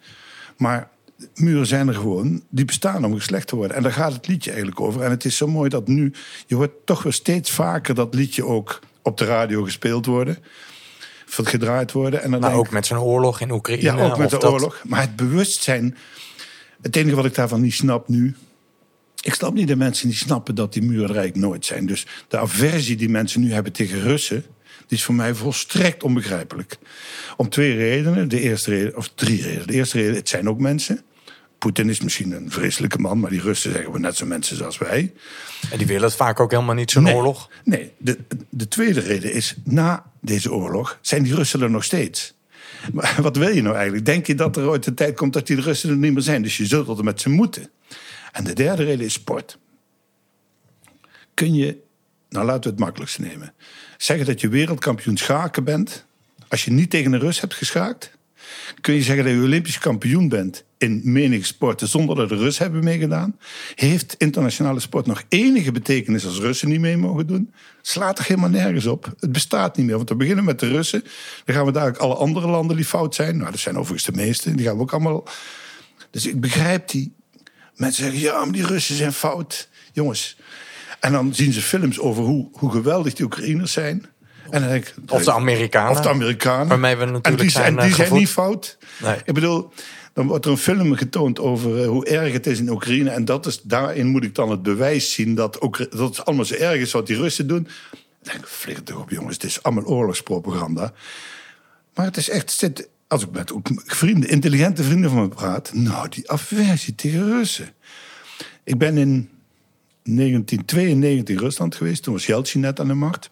Maar muren zijn er gewoon, die bestaan om geslecht te worden. En daar gaat het liedje eigenlijk over. En het is zo mooi dat nu, je hoort toch weer steeds vaker dat liedje ook op de radio gespeeld worden. Gedraaid worden. En dan maar ook met zo'n oorlog in Oekraïne. Ja, ook met de oorlog. Maar het bewustzijn, het enige wat ik daarvan niet snap nu, ik snap niet de mensen die snappen dat die muren er eigenlijk nooit zijn. Dus de aversie die mensen nu hebben tegen Russen, die is voor mij volstrekt onbegrijpelijk. Om twee redenen. De eerste reden, of drie redenen. De eerste reden, het zijn ook mensen. Poetin is misschien een vreselijke man, maar die Russen zeggen we net zo mensen zoals wij. En die willen het vaak ook helemaal niet, zo'n oorlog? Nee, de, de tweede reden is, na deze oorlog zijn die Russen er nog steeds. Maar <laughs> wat wil je nou eigenlijk? Denk je dat er ooit een tijd komt dat die Russen er niet meer zijn? Dus je zult er met ze moeten. En de derde reden is sport. Kun je, nou laten we het makkelijkste nemen. Zeggen dat je wereldkampioen schaken bent, als je niet tegen een Rus hebt geschaakt, kun je zeggen dat je Olympisch kampioen bent in menige sporten zonder dat de Russen hebben meegedaan. Heeft internationale sport nog enige betekenis als Russen niet mee mogen doen? Slaat er helemaal nergens op. Het bestaat niet meer. Want we beginnen met de Russen. Dan gaan we dadelijk alle andere landen die fout zijn. Nou, dat zijn overigens de meeste. Die gaan we ook allemaal. Dus ik begrijp die. Mensen zeggen ja, maar die Russen zijn fout. Jongens. En dan zien ze films over hoe, hoe geweldig die Oekraïners zijn. En dan denk ik, Of de Amerikanen. Of de Amerikanen. Waarmee we en natuurlijk die, zijn, en die eh, zijn niet fout. Nee. Ik bedoel, dan wordt er een film getoond over eh, hoe erg het is in Oekraïne. En dat is, daarin moet ik dan het bewijs zien dat, Oekra- dat het allemaal zo erg is wat die Russen doen. Dan denk ik, flikker toch op jongens, het is allemaal oorlogspropaganda. Maar het is echt, zit, als ik met ook vrienden, intelligente vrienden van me praat. Nou, die aversie tegen Russen. Ik ben in 1992 in Rusland geweest. Toen was Yeltsin net aan de macht.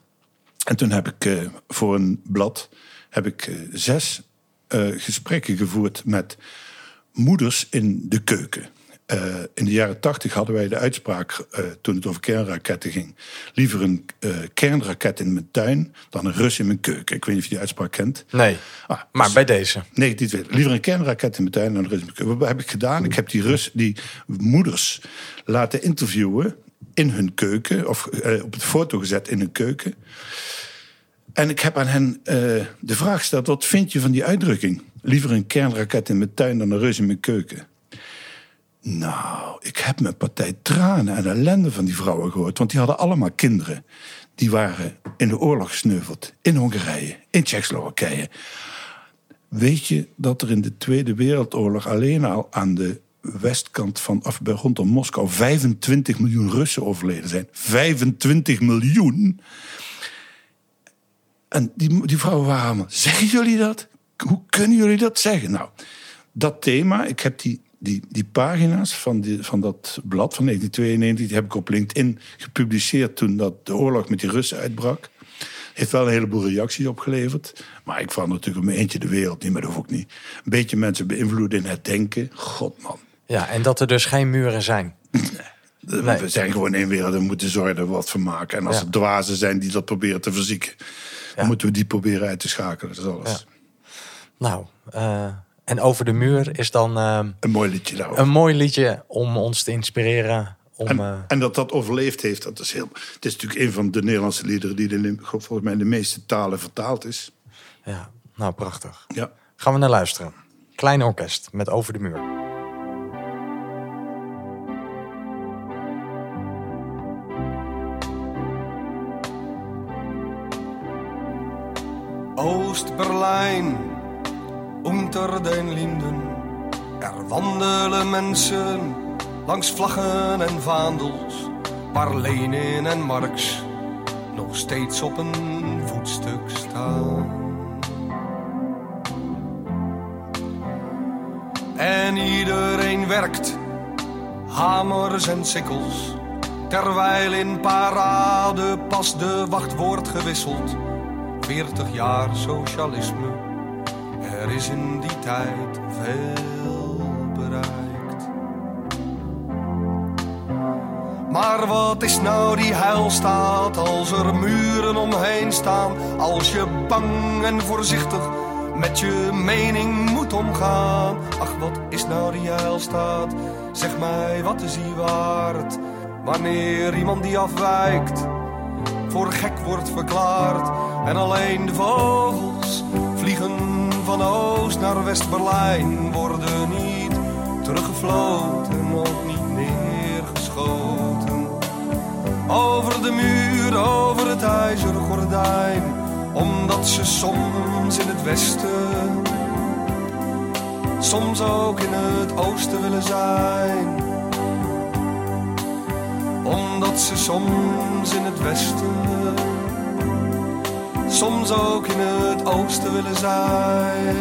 En toen heb ik eh, voor een blad heb ik, eh, zes eh, gesprekken gevoerd met moeders in de keuken. In de jaren tachtig hadden wij de uitspraak, toen het over kernraketten ging... liever een kernraket in mijn tuin dan een Rus in mijn keuken. Ik weet niet of je die uitspraak kent. Nee, Ah, maar dus- bij deze. Nee, niet weten. Liever een kernraket in mijn tuin dan een Rus in mijn keuken. Wat heb ik gedaan? Ik heb die, Rus, die moeders laten interviewen in hun keuken... of op het foto gezet in hun keuken... En ik heb aan hen eh, de vraag gesteld: wat vind je van die uitdrukking? Liever een kernraket in mijn tuin dan een reus in mijn keuken. Nou, ik heb mijn partij tranen en ellende van die vrouwen gehoord. Want die hadden allemaal kinderen. Die waren in de oorlog gesneuveld. In Hongarije, in Tsjechoslowakije. Weet je dat er in de Tweede Wereldoorlog alleen al aan de westkant van, bij rondom Moskou 25 miljoen Russen overleden zijn? 25 miljoen? En die, die vrouwen waren allemaal, zeggen jullie dat? Hoe kunnen jullie dat zeggen? Nou, dat thema, ik heb die, die, die pagina's van, die, van dat blad van 1992... die heb ik op LinkedIn gepubliceerd toen dat de oorlog met die Russen uitbrak. Heeft wel een heleboel reacties opgeleverd. Maar ik val natuurlijk mijn eentje de wereld niet, maar dat hoef ik niet. Een beetje mensen beïnvloeden in het denken. God man, Ja, en dat er dus geen muren zijn. Nee. we zijn gewoon één wereld en we moeten zorgen dat we wat van maken. En als Ja. er dwazen zijn die dat proberen te verzieken... dan moeten we die proberen uit te schakelen. Dat is alles. Nou, eh, en over de muur is dan eh, Een mooi liedje daarover. een mooi liedje om ons te inspireren. Om, En, eh, en dat dat overleefd heeft, dat is heel. Het is natuurlijk een van de Nederlandse liederen die de, volgens mij in de meeste talen vertaald is. ja, nou, prachtig. Ja. Gaan we naar luisteren. Klein orkest met Over de Muur. Oost-Berlijn, unter den Linden. Er wandelen mensen langs vlaggen en vaandels, waar Lenin en Marx nog steeds op een voetstuk staan. En iedereen werkt, hamers en sikkels, terwijl in parade pas de wacht wordt gewisseld. 40 jaar socialisme, er is in die tijd veel bereikt. Maar wat is nou die heilstaat als er muren omheen staan? Als je bang en voorzichtig met je mening moet omgaan. Ach, wat is nou die heilstaat? Zeg mij, wat is die waard? Wanneer iemand die afwijkt voor gek wordt verklaard. En alleen de vogels vliegen van Oost naar West-Berlijn. Worden niet teruggefloten, ook niet neergeschoten. Over de muur, over het ijzeren gordijn. Omdat ze soms in het westen, soms ook in het oosten willen zijn omdat ze soms in het westen, soms ook in het oosten willen zijn.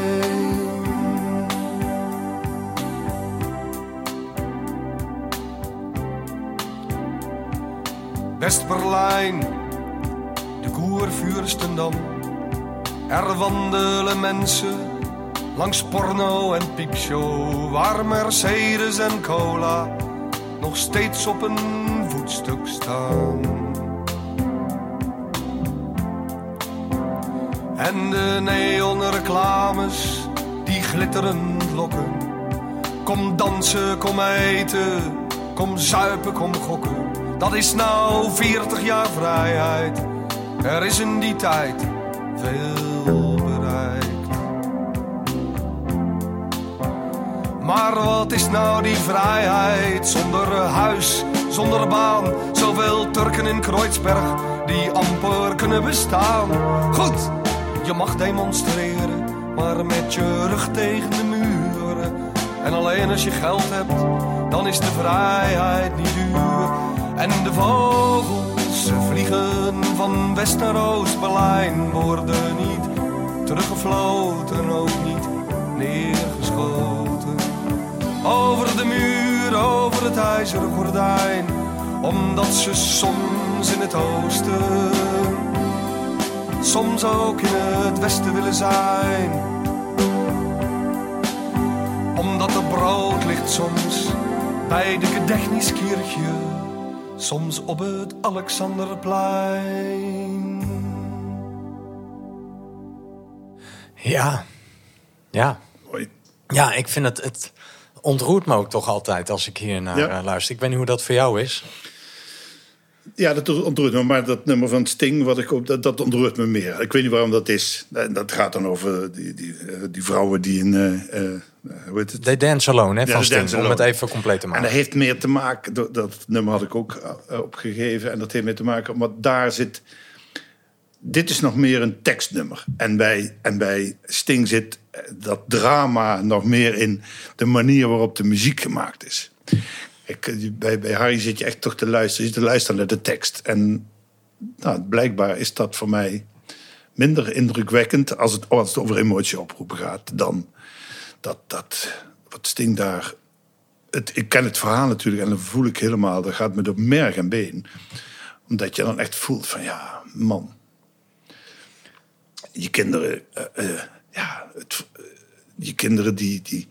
West-Berlijn, de Koervuurstendam. Er wandelen mensen langs porno en piepshow, waar Mercedes en cola nog steeds op een voetstuk staan. En de neonreclames, die glitterend lokken. Kom dansen, kom eten, kom zuipen, kom gokken. Dat is nou 40 jaar vrijheid. Er is in die tijd veel bereikt. Maar wat is nou die vrijheid zonder huis, zonder baan? Zoveel Turken in Kreuzberg die amper kunnen bestaan. Goed, je mag demonstreren, maar met je rug tegen de muren. En alleen als je geld hebt, dan is de vrijheid niet duur. En de vogels, ze vliegen van West naar Oost-Berlijn, worden niet teruggefloten, ook niet neergeschoten. Over de muur, over het ijzeren gordijn, omdat ze soms in het oosten, soms ook in het westen willen zijn. Omdat er brood ligt soms bij de Gedächtniskirche, soms op het Alexanderplein. Ja, ja. Mooi. Ja, ik vind het, het ontroert me ook toch altijd als ik hier naar Ja. eh, luister. Ik weet niet hoe dat voor jou is. Ja, dat ontroert me. Maar dat nummer van Sting, wat ik op, dat, dat ontroert me meer. Ik weet niet waarom dat is. En dat gaat dan over die, die, eh, die vrouwen die in... eh, eh, hoe heet het? They Dance Alone, hè, van Sting. Om het even compleet te En maken. dat heeft meer te maken, dat, dat nummer had ik ook opgegeven. En dat heeft meer te maken, omdat daar zit. Dit is nog meer een tekstnummer. En bij, en bij Sting zit dat drama nog meer in de manier waarop de muziek gemaakt is. Ik, bij, bij Harry zit je echt toch te luisteren. Te luisteren naar de tekst. En nou, blijkbaar is dat voor mij minder indrukwekkend als het, over emotie oproepen gaat dan dat, dat wat Sting daar het, ik ken het verhaal natuurlijk en dan voel ik helemaal, dat gaat me door merg en been. Omdat je dan echt voelt van ja, man. Je kinderen, eh, eh, ja, het, je kinderen die, die,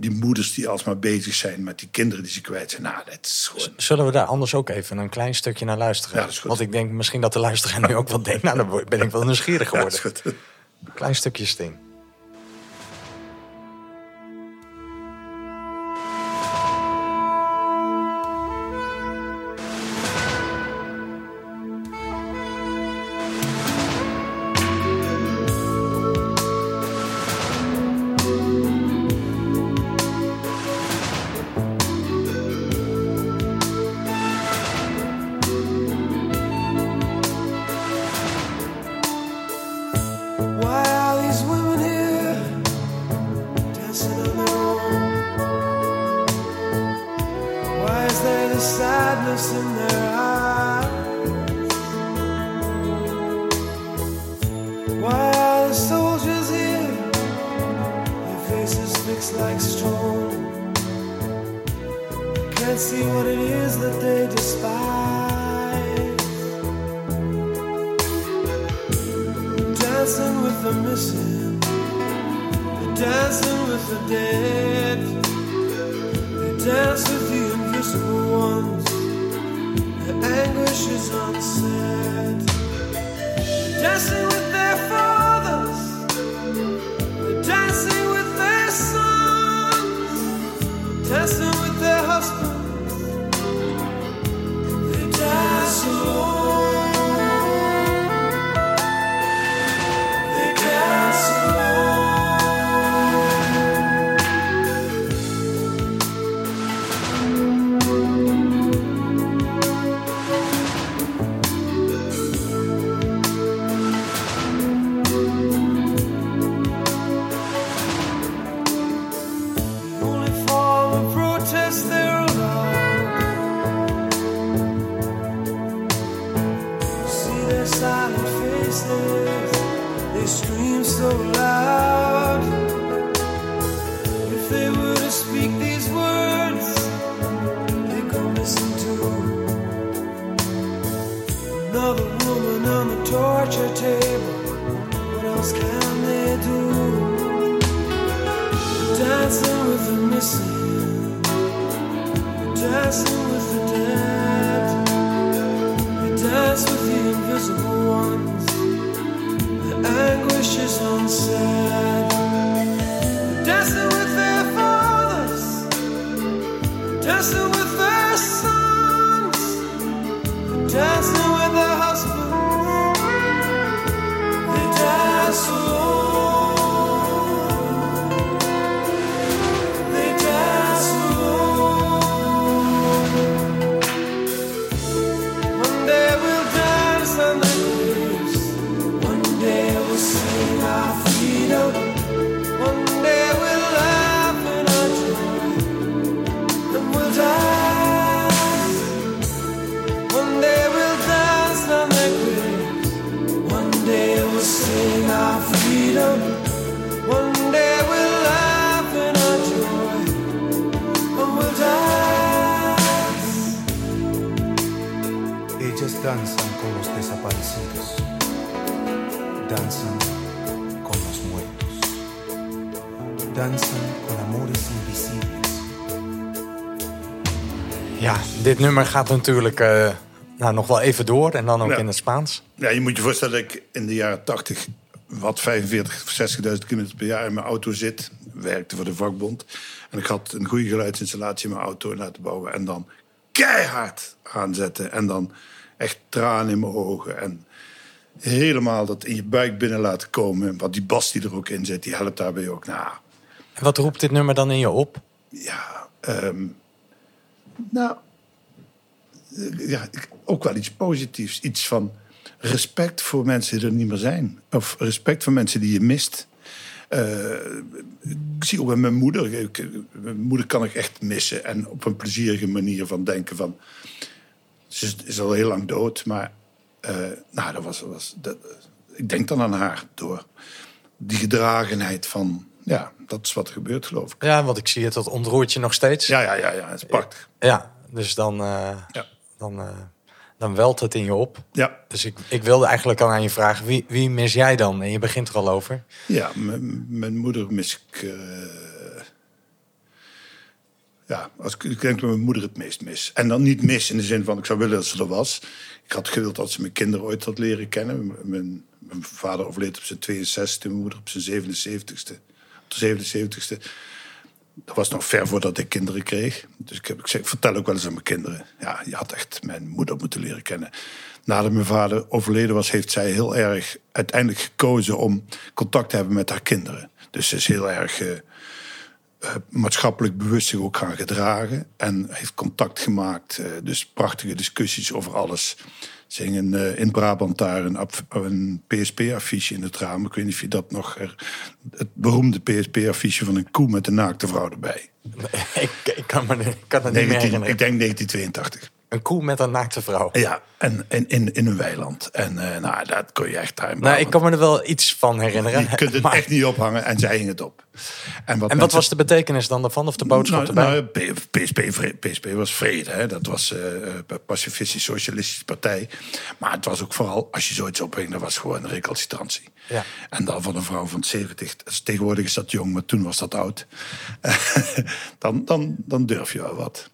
die moeders die alsmaar bezig zijn met die kinderen die ze kwijt zijn. Nou, dat is gewoon... Zullen we daar anders ook even een klein stukje naar luisteren? Ja, dat is goed. Want ik denk misschien dat de luisteraar nu ook wel denkt... nou, dan ben ik wel <laughs> nieuwsgierig Ja, dat geworden. is goed. Klein stukje Sting. Nummer gaat natuurlijk eh, nou, nog wel even door en dan ook Ja. in het Spaans. Ja, je moet je voorstellen dat ik in de jaren 80 wat 45, 60.000 kilometer per jaar in mijn auto zit. Werkte voor de vakbond. En ik had een goede geluidsinstallatie in mijn auto laten bouwen. En dan keihard aanzetten. En dan echt tranen in mijn ogen. En helemaal dat in je buik binnen laten komen. Want die bas die er ook in zit, die helpt daarbij ook. Nou, En wat roept dit nummer dan in je op? ja, ehm, nou, ja, ook wel iets positiefs. Iets van respect voor mensen die er niet meer zijn. Of respect voor mensen die je mist. Eh, ik zie ook bij mijn moeder. Ik, mijn moeder kan ik echt missen. En op een plezierige manier van denken van... Ze is, is al heel lang dood, maar... eh, nou, dat was... dat was dat, ik denk dan aan haar door die gedragenheid van... Ja, dat is wat er gebeurt, geloof ik. Ja, want ik zie het, dat ontroert je nog steeds. Ja, ja, ja, ja, het is prachtig. Ja, dus dan, eh, Ja. Dan, eh, dan welt het in je op. Ja, Dus ik, ik wilde eigenlijk al aan je vragen, wie, wie mis jij dan? En je begint er al over. ja mijn, moeder mis ik. eh, ja, als ik, ik denk dat mijn moeder het meest mis. En dan niet mis in de zin van ik zou willen dat ze er was. Ik had gewild dat ze mijn kinderen ooit had leren kennen. Mijn, mijn vader overleed op zijn 62e, mijn moeder op zijn 77ste. Op de 77ste. Dat was nog ver voordat ik kinderen kreeg. Dus ik, heb, ik, vertel ook wel eens aan mijn kinderen. Ja, je had echt mijn moeder moeten leren kennen. Nadat mijn vader overleden was, heeft zij heel erg uiteindelijk gekozen om contact te hebben met haar kinderen. Dus ze is heel erg eh, eh, maatschappelijk bewust zich ook gaan gedragen. En heeft contact gemaakt. eh, dus prachtige discussies over alles. Ze hingen eh, in Brabant daar een, af- een PSP-affiche in het raam. Ik weet niet of je dat nog... her- het beroemde PSP-affiche van een koe met een naakte vrouw erbij. <laughs> ik, ik kan me ik kan het niet meer 19, herinneren. ik denk 1982. Een koe met een naakte vrouw. Ja, en, en in, in een weiland. En eh, nou, dat kon je echt daar Nou, ik kan me er wel iets van herinneren. Je kunt het Maar- echt niet ophangen en zij hing het op. En wat, en wat was de betekenis dan daarvan? Of de boodschap nou, erbij? nou, PSP, was vrede. Hè? Dat was eh, pacifistisch socialistische partij. Maar het was ook vooral, als je zoiets ophing, dat was gewoon een recalcitrantie. Ja. En dan van een vrouw van 70. Dus tegenwoordig is dat jong, maar toen was dat oud. <laughs> dan, dan, dan durf je wel wat.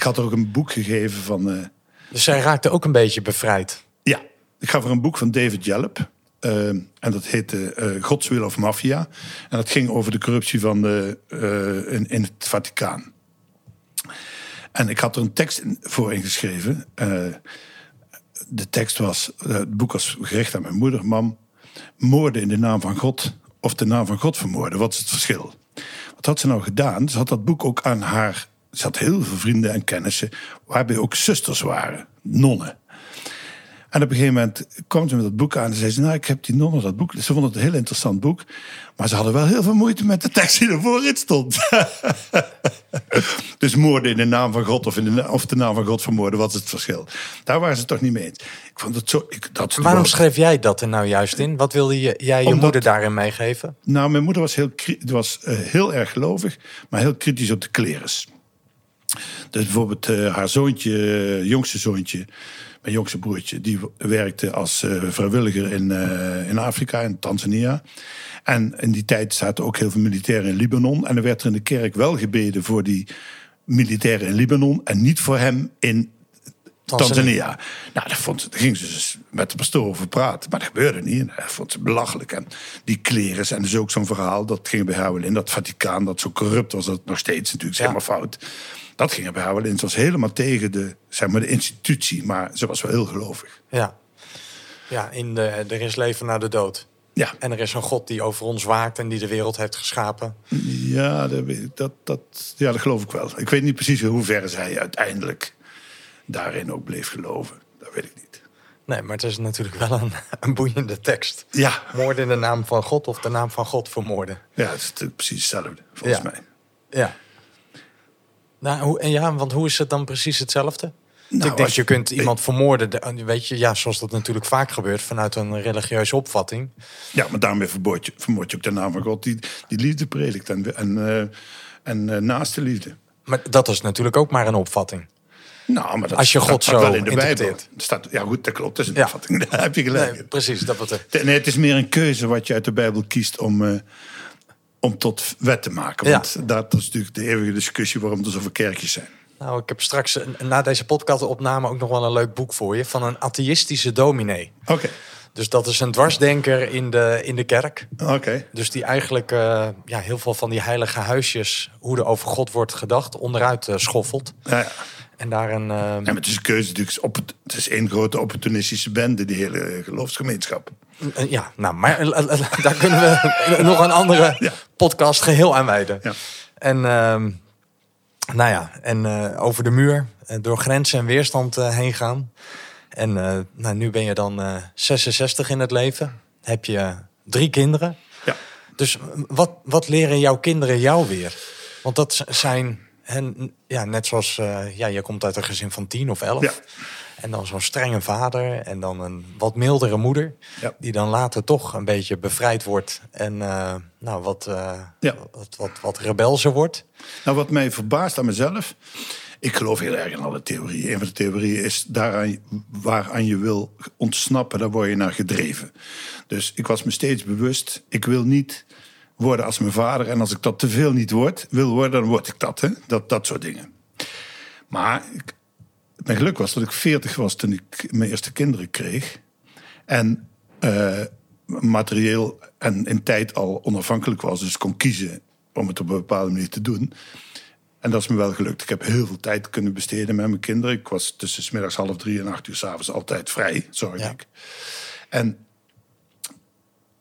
Ik had er ook een boek gegeven van... eh, Dus zij raakte ook een beetje bevrijd. ja, ik gaf er een boek van David Jallup. eh, en dat heette eh Gods Will of Mafia. En dat ging over de corruptie van de, in, in het Vaticaan. En ik had er een tekst in- voor ingeschreven. De tekst was, het boek was gericht aan mijn moeder. Mam, moorden in de naam van God of de naam van God vermoorden, wat is het verschil? Wat had ze nou gedaan? Ze had dat boek ook aan haar... Ze had heel veel vrienden en kennissen, waarbij ook zusters waren, nonnen. En op een gegeven moment kwam ze met dat boek aan en zei ze... nou, ik heb die nonnen dat boek... Ze vonden het een heel interessant boek. Maar ze hadden wel heel veel moeite met de tekst die ervoor in stond. <laughs> dus moorden in de naam van God of, in de, of de naam van God vermoorden... wat is het verschil? Daar waren ze het toch niet mee eens. Ik vond het zo... Ik, dat Waarom schreef jij dat er nou juist in? Wat wilde je, jij je Omdat- moeder daarin meegeven? Nou, mijn moeder was heel, was, eh, heel erg gelovig... maar heel kritisch op de klerus. Dus bijvoorbeeld eh, haar zoontje, eh, jongste zoontje, mijn jongste broertje, die werkte als eh, vrijwilliger in, in Afrika, in Tanzania. En in die tijd zaten ook heel veel militairen in Libanon. En er werd er in de kerk wel gebeden voor die militairen in Libanon en niet voor hem in Tanzania. Nou, daar, vond ze, daar ging ze dus met de pastoor over praten. Maar dat gebeurde niet. En dat vond ze belachelijk. En die klerens, en dus ook zo'n verhaal, dat ging bij haar wel in. Dat Vaticaan, dat zo corrupt was, dat nog steeds natuurlijk Ja. helemaal fout. Dat ging er bij haar wel in. Het was helemaal tegen de, zeg maar, de institutie. Maar ze was wel heel gelovig. Ja, ja in de, er is leven na de dood. Ja, En er is een God die over ons waakt en die de wereld heeft geschapen. ja, dat, dat, dat, ja, dat geloof ik wel. Ik weet niet precies in hoeverre zij uiteindelijk daarin ook bleef geloven. Dat weet ik niet. Nee, maar het is natuurlijk wel een, <laughs> een boeiende tekst. Ja, Moorden in de naam van God of de naam van God vermoorden. ja het is natuurlijk precies hetzelfde, volgens Ja. mij. Ja. Nou, hoe, ja, want hoe is het dan precies hetzelfde? Nou, ik denk, als je kunt iemand vermoorden, de- weet je, ja, zoals dat natuurlijk vaak gebeurt, vanuit een religieuze opvatting. Ja, maar daarmee vermoord je, vermoord je ook de naam van God die, die liefde predikt en, en, eh, en eh, naaste liefde. Maar dat is natuurlijk ook maar een opvatting. Nou, maar dat Als je God zo wel in de Bijbel. Staat, ja, goed, dat klopt. Dat is een Ja. opvatting. <laughs> Daar heb je gelijk. Nee, precies, dat wat er. Nee, het is meer een keuze wat je uit de Bijbel kiest om, eh, om tot wet te maken. Ja. Want dat is natuurlijk de eeuwige discussie waarom er zoveel kerkjes zijn. Nou, ik heb straks na deze podcastopname ook nog wel een leuk boek voor je van een atheïstische dominee. Oké, Dus dat is een dwarsdenker in de, in de kerk. oké. Dus die eigenlijk eh, ja, heel veel van die heilige huisjes, hoe er over God wordt gedacht, onderuit eh, schoffelt. Ja, ja. En daar een. eh, Ja, maar het is een keuze natuurlijk. Op het, het is één grote opportunistische bende, die hele geloofsgemeenschap. ja, nou, maar eh, eh, daar kunnen we <laughs> nog een andere Ja. podcast geheel aan wijden. Ja. En ehm, nou ja, en over de muur, door grenzen en weerstand heen gaan. En nou, nu ben je dan eh 66 in het leven. Heb je drie kinderen. Ja. Dus wat, wat leren jouw kinderen jou weer? Want dat zijn, en, ja, net zoals, eh, ja, je komt uit een gezin van tien of elf. Ja. En dan zo'n strenge vader en dan een wat mildere moeder. Ja. Die dan later toch een beetje bevrijd wordt. En eh, nou, wat, eh, Ja. wat, wat, wat rebelser wordt. Nou, wat mij verbaast aan mezelf. Ik geloof heel erg in alle theorieën. Een van de theorieën is daaraan, waaraan je wil ontsnappen, daar word je naar gedreven. Dus ik was me steeds bewust, ik wil niet worden als mijn vader. En als ik dat te veel niet word, wil worden, dan word ik dat. Hè? Dat, dat soort dingen. Maar ik, mijn geluk was dat ik 40 was toen ik mijn eerste kinderen kreeg. En eh, materieel en in tijd al onafhankelijk was. Dus kon kiezen om het op een bepaalde manier te doen. En dat is me wel gelukt. Ik heb heel veel tijd kunnen besteden met mijn kinderen. Ik was tussen middags half drie en acht uur s'avonds altijd vrij, zorg Ja. ik. En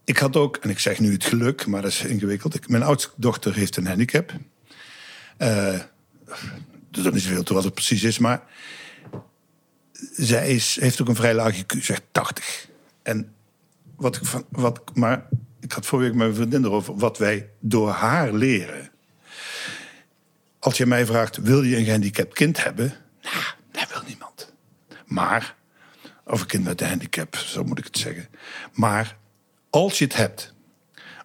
ik had ook, en ik zeg nu het geluk, maar dat is ingewikkeld. Ik, mijn oudste dochter heeft een handicap. Eh doet er niet zoveel toe wat het precies is, maar zij is, heeft ook een vrij laag IQ, zegt 80. En wat ik van, wat, maar ik had vorige week met mijn vriendin erover, wat wij door haar leren. Als je mij vraagt, wil je een gehandicapt kind hebben? Nou, dat wil niemand. Maar, of een kind met een handicap, zo moet ik het zeggen. Maar als je het hebt,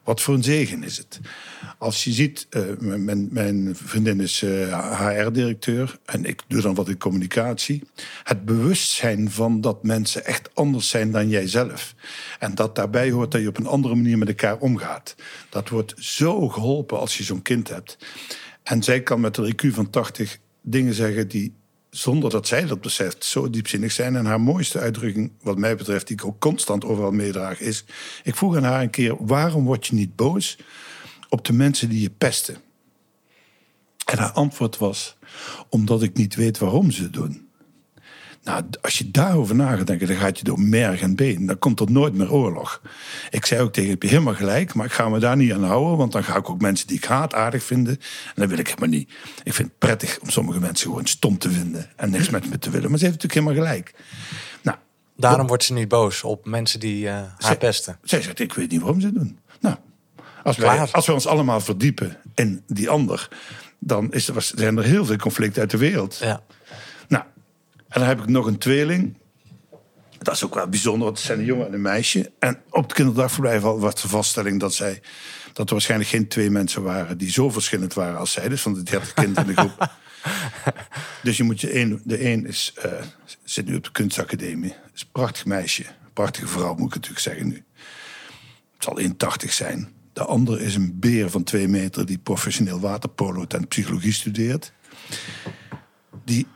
wat voor een zegen is het? Als je ziet, eh, mijn- mijn, vriendin is eh, HR-directeur en ik doe dan wat in communicatie. Het bewustzijn van dat mensen echt anders zijn dan jijzelf. En dat daarbij hoort dat je op een andere manier met elkaar omgaat. Dat wordt zo geholpen als je zo'n kind hebt. En zij kan met een IQ van 80 dingen zeggen die, zonder dat zij dat beseft, zo diepzinnig zijn. En haar mooiste uitdrukking, wat mij betreft, die ik ook constant overal meedraag, is... Ik vroeg aan haar een keer, waarom word je niet boos op de mensen die je pesten? En haar antwoord was, omdat ik niet weet waarom ze het doen. Nou, als je daarover na gaat denken, dan gaat je door merg en been. Dan komt er nooit meer oorlog. Ik zei ook tegen heb je helemaal gelijk, maar ik ga me daar niet aan houden. Want dan ga ik ook mensen die ik haat aardig vinden. En dat wil ik helemaal niet. Ik vind het prettig om sommige mensen gewoon stom te vinden. En niks met me te willen. Maar ze heeft natuurlijk helemaal gelijk. Nou, Daarom wordt ze niet boos op mensen die eh, haar Zij- pesten. zij zegt, ik weet niet waarom ze het doen. Nou, als wij, als wij ons allemaal verdiepen in die ander... dan is er, zijn er heel veel conflicten uit de wereld. Ja. En dan heb ik nog een tweeling. Dat is ook wel bijzonder, want het zijn een jongen en een meisje. En op het kinderdagverblijf was de vaststelling dat zij... dat er waarschijnlijk geen twee mensen waren die zo verschillend waren als zij. Dus van de 30 kinderen in de groep. <laughs> Dus je moet je een, de een is, eh, zit nu op de kunstacademie. Is een prachtig meisje. Prachtige vrouw, moet ik natuurlijk zeggen nu. Het zal 1,80 zijn. De andere is een beer van twee meter die professioneel waterpolo en psychologie studeert. Die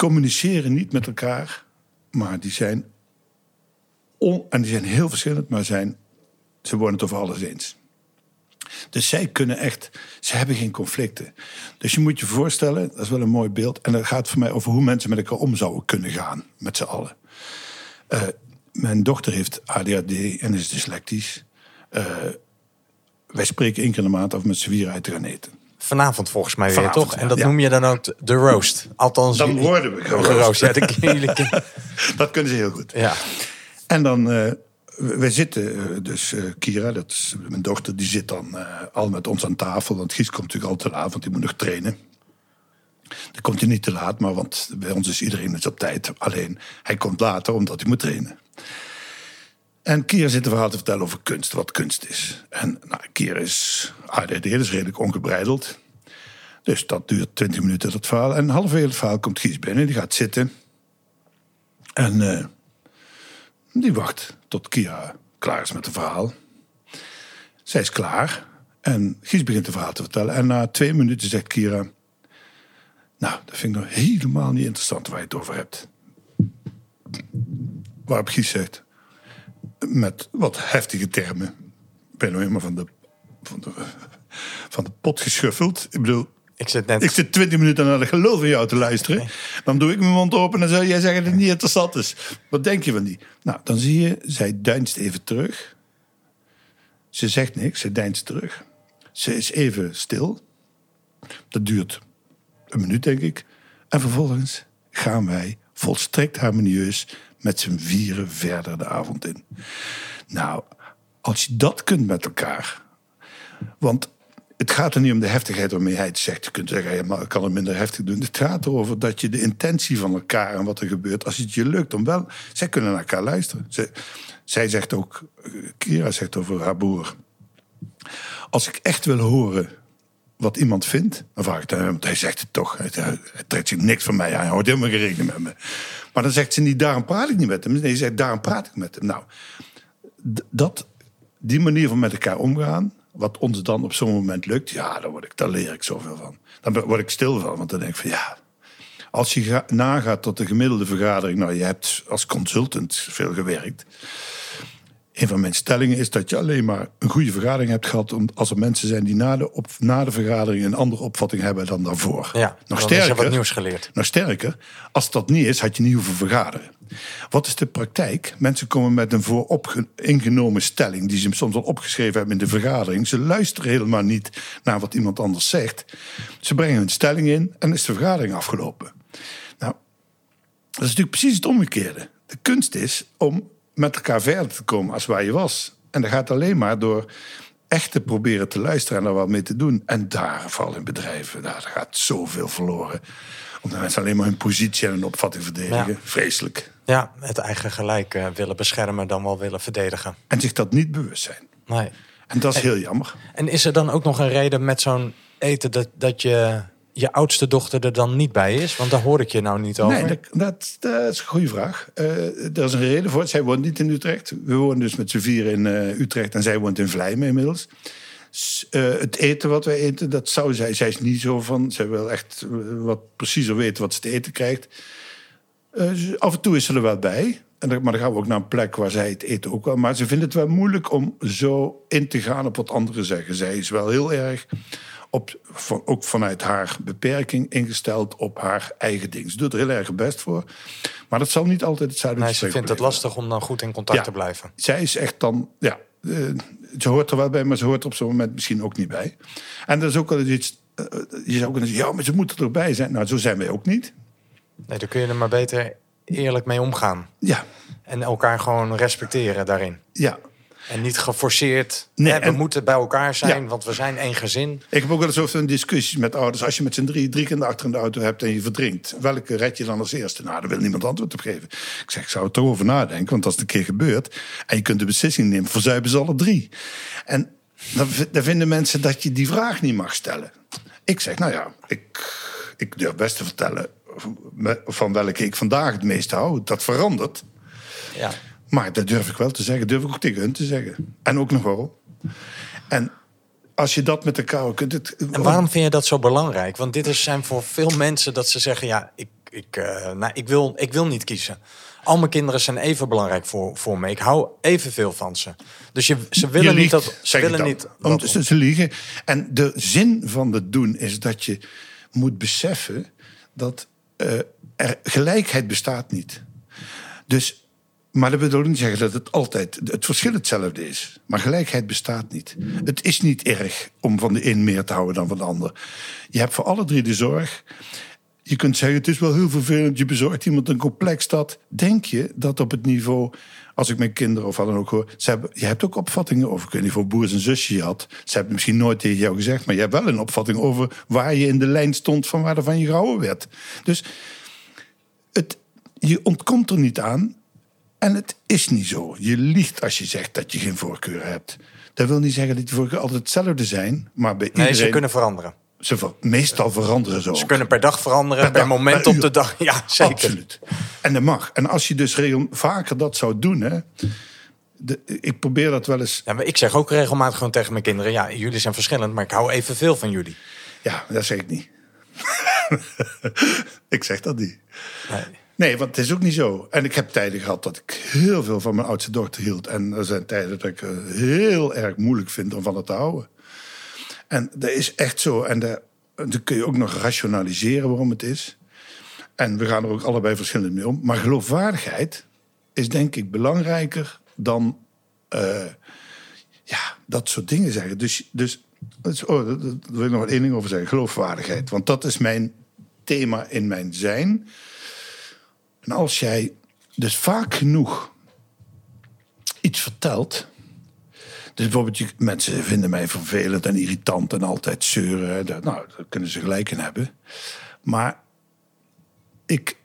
communiceren niet met elkaar, maar die zijn, en die zijn heel verschillend, maar zijn, ze worden het over alles eens. Dus zij kunnen echt, ze hebben geen conflicten. Dus je moet je voorstellen, dat is wel een mooi beeld. En dat gaat voor mij over hoe mensen met elkaar om zouden kunnen gaan, met z'n allen. Eh, mijn dochter heeft ADHD en is dyslectisch. Eh, wij spreken één keer in de maand af met z'n uit te gaan eten. Vanavond volgens mij weer, toch? ja. En dat Ja. noem je dan ook de- roast. Althans, Dan worden we geroost. geroost. Ja, <laughs> dat kunnen ze heel goed. Ja. En dan, eh wij zitten, eh, dus eh, Kira, dat is mijn dochter, die zit dan eh, al met ons aan tafel. Want Gies komt natuurlijk al te laat, want die moet nog trainen. Dan komt hij niet te laat, maar want bij ons is iedereen dus op tijd. Alleen, hij komt later omdat hij moet trainen. En Kira zit een verhaal te vertellen over kunst, wat kunst is. En nou, Kira is ADD, dus redelijk ongebreideld. Dus Dus dat duurt 20 minuten, dat verhaal. En halverwege het verhaal komt Gies binnen, die gaat zitten. En eh, die wacht tot Kira klaar is met het verhaal. Zij is klaar. En Gies begint het verhaal te vertellen. En na twee minuten zegt Kira... Nou, dat vind ik nog helemaal niet interessant waar je het over hebt. Waarop Gies zegt... Met wat heftige termen... Ik ben nog helemaal van de, van de, van de pot geschuffeld. Ik bedoel, Ik zit net... ik zit 20 minuten naar de gelul van jou te luisteren. Dan doe ik mijn mond open en zou jij zeggen dat het niet interessant is. Wat denk je van die? Nou, dan zie je, zij deinst even terug. Ze zegt niks, ze deinst terug. Ze is even stil. Dat duurt een minuut, denk ik. En vervolgens gaan wij volstrekt harmonieus met z'n vieren verder de avond in. Nou, als je dat kunt met elkaar. Want het gaat er niet om de heftigheid waarmee hij het zegt. Je kunt zeggen, ik kan het minder heftig doen. Het gaat erover dat je de intentie van elkaar en wat er gebeurt, als het je lukt, om wel. Zij kunnen naar elkaar luisteren. Zij, zij zegt ook, Kira zegt over haar broer. Als ik echt wil horen wat iemand vindt, dan vraag ik hem, want hij zegt het toch. Hij trekt zich niks van mij aan, hij houdt helemaal geen rekening met me. Maar dan zegt ze niet, daarom praat ik niet met hem. Nee, ze zegt, daarom praat ik met hem. Nou, dat, die manier van met elkaar omgaan, wat ons dan op zo'n moment lukt, ja, daar, word ik, daar leer ik zoveel van. Ben- word ik stil van, want dan denk ik van ja. Als je ga- nagaat tot de gemiddelde vergadering, nou, je hebt als consultant veel gewerkt. Een van mijn stellingen is dat je alleen maar een goede vergadering hebt gehad om- als er mensen zijn die na de, op, na de vergadering een andere opvatting hebben dan daarvoor. Ja, nog er sterker, wat nieuws geleerd. nog sterker, als dat niet is, had je niet hoeven vergaderen. Wat is de praktijk? Mensen komen met een voorop ingenomen stelling... die ze soms al opgeschreven hebben in de vergadering. Ze luisteren helemaal niet naar wat iemand anders zegt. Ze brengen hun stelling in en is de vergadering afgelopen. Nou, dat is natuurlijk precies het omgekeerde. De kunst is om met elkaar verder te komen als waar je was. En dat gaat alleen maar door echt te proberen te luisteren en er wat mee te doen. En daar, vooral in bedrijven, daar gaat zoveel verloren. Omdat mensen alleen maar hun positie en hun opvatting verdedigen. Ja. Vreselijk. Ja, het eigen gelijk eh, willen beschermen dan wel willen verdedigen. En zich dat niet bewust zijn. Nee. En dat is heel jammer. En is er dan ook nog een reden met zo'n eten dat, dat je, je oudste dochter er dan niet bij is? Want daar hoor ik je nou niet over. Nee, dat, dat, is een goede vraag. Er is een reden voor. Zij woont niet in Utrecht. We wonen dus met z'n vier in eh, Utrecht en zij woont in Vlijmen inmiddels. Eh, het eten wat wij eten, dat zou zij. Zij is niet zo van. Zij wil echt wat preciezer weten wat ze te eten krijgt. Af en toe is ze er wel bij. En maar dan gaan we ook naar een plek waar zij het eten ook wel. Maar ze vindt het wel moeilijk om zo in te gaan op wat anderen zeggen. Zij is wel heel erg, op, van, ook vanuit haar beperking, ingesteld op haar eigen ding. Ze doet er heel erg best voor. Maar dat zal niet altijd het zuiden Nee, ze vindt het lastig om dan goed in contact Ja. te blijven. zij is echt dan, ja, eh, ze hoort er wel bij, maar ze hoort er op zo'n moment misschien ook niet bij. En dat is ook wel iets, eh, je zou kunnen zeggen, ja, maar ze moeten erbij zijn. Nou, zo zijn wij ook niet. Nee, dan kun je er maar beter eerlijk mee omgaan. Ja, En elkaar gewoon respecteren daarin. ja. En niet geforceerd. Nee, we en- moeten bij elkaar zijn, Ja. want we zijn één gezin. Ik heb ook wel eens over een discussie met ouders. Als je met z'n drie, drie kinderen achter in de auto hebt en je verdrinkt, welke red je dan als eerste? Nou, daar wil niemand antwoord op geven. Ik zeg, ik zou er toch over nadenken, want als het een keer gebeurt en je kunt de beslissing nemen, verzuipen ze alle drie. En dan vinden mensen dat je die vraag niet mag stellen. Ik zeg, nou ja, ik, ik durf best te vertellen van welke ik vandaag het meest hou. Dat verandert. Ja. Maar dat durf ik wel te zeggen. Durf ik ook tegen hun te zeggen. En ook nog waarom. En als je dat met elkaar kunt... Het, En waarom vind je dat zo belangrijk? Want dit is, zijn voor veel mensen dat ze zeggen: ja, ik, ik, eh, nou, ik, wil, ik wil niet kiezen. Al mijn kinderen zijn even belangrijk voor, voor me. Ik hou evenveel van ze. Dus je, ze willen Je niet dat. Ze willen niet. Om, dat- ze, ze liegen. En de zin van het doen is dat je moet beseffen dat eh, er, gelijkheid bestaat niet. Dus, maar dat wil niet zeggen dat het altijd het verschil hetzelfde is. Maar gelijkheid bestaat niet. Het is niet erg om van de een meer te houden dan van de ander. Je hebt voor alle drie de zorg. Je kunt zeggen, het is wel heel vervelend, je bezorgt iemand een complex dat. Denk je dat op het niveau, als ik mijn kinderen of wat dan ook hoor... Ze hebben, je hebt ook opvattingen over, ik weet niet voor broers en zusjes je had. Ze hebben misschien nooit tegen jou gezegd, maar je hebt wel een opvatting over... waar je in de lijn stond van waar er van je gehouden werd. Dus het, je ontkomt er niet aan en het is niet zo. Je liegt als je zegt dat je geen voorkeur hebt. Dat wil niet zeggen dat die voorkeur altijd hetzelfde zijn, maar bij nee, iedereen... ze kunnen veranderen. ze ver- meestal veranderen ze ook. Ze kunnen per dag veranderen, per, Per dag, moment per op de dag. <laughs> Ja, zeker. Absoluut. En dat mag. En als je dus regel, vaker dat zou doen, hè, de, ik probeer dat wel eens. Ja, maar ik zeg ook regelmatig gewoon tegen mijn kinderen... ja, jullie zijn verschillend, maar ik hou evenveel van jullie. Ja, dat zeg ik niet. <laughs> ik zeg dat niet. Nee. Nee, want het is ook niet zo. En ik heb tijden gehad dat ik heel veel van mijn oudste dochter hield. En er zijn tijden dat ik het heel erg moeilijk vind om van het te houden. En dat is echt zo. En dan kun je ook nog rationaliseren waarom het is. En we gaan er ook allebei verschillend mee om. Maar geloofwaardigheid is denk ik belangrijker dan eh, ja, dat soort dingen zeggen. Dus, dus oh, daar wil ik nog één ding over zeggen. Geloofwaardigheid. Want dat is mijn thema in mijn zijn. En als jij dus vaak genoeg iets vertelt. Dus bijvoorbeeld, mensen vinden mij vervelend en irritant en altijd zeuren. Nou, daar kunnen ze gelijk in hebben. Maar ik,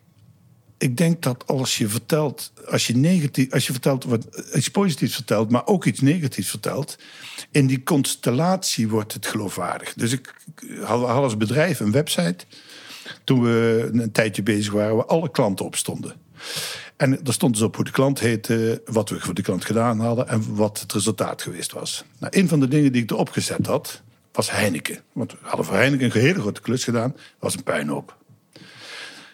ik denk dat als je vertelt, als je, negatief, als je vertelt wat, iets positiefs vertelt, maar ook iets negatiefs vertelt, in die constellatie wordt het geloofwaardig. Dus ik, had als bedrijf een website toen we een tijdje bezig waren, waar alle klanten op stonden. En daar stond dus op hoe de klant heette, wat we voor de klant gedaan hadden en wat het resultaat geweest was. Nou, een van de dingen die ik erop gezet had, was Heineken. Want we hadden voor Heineken een hele grote klus gedaan, was een puinhoop.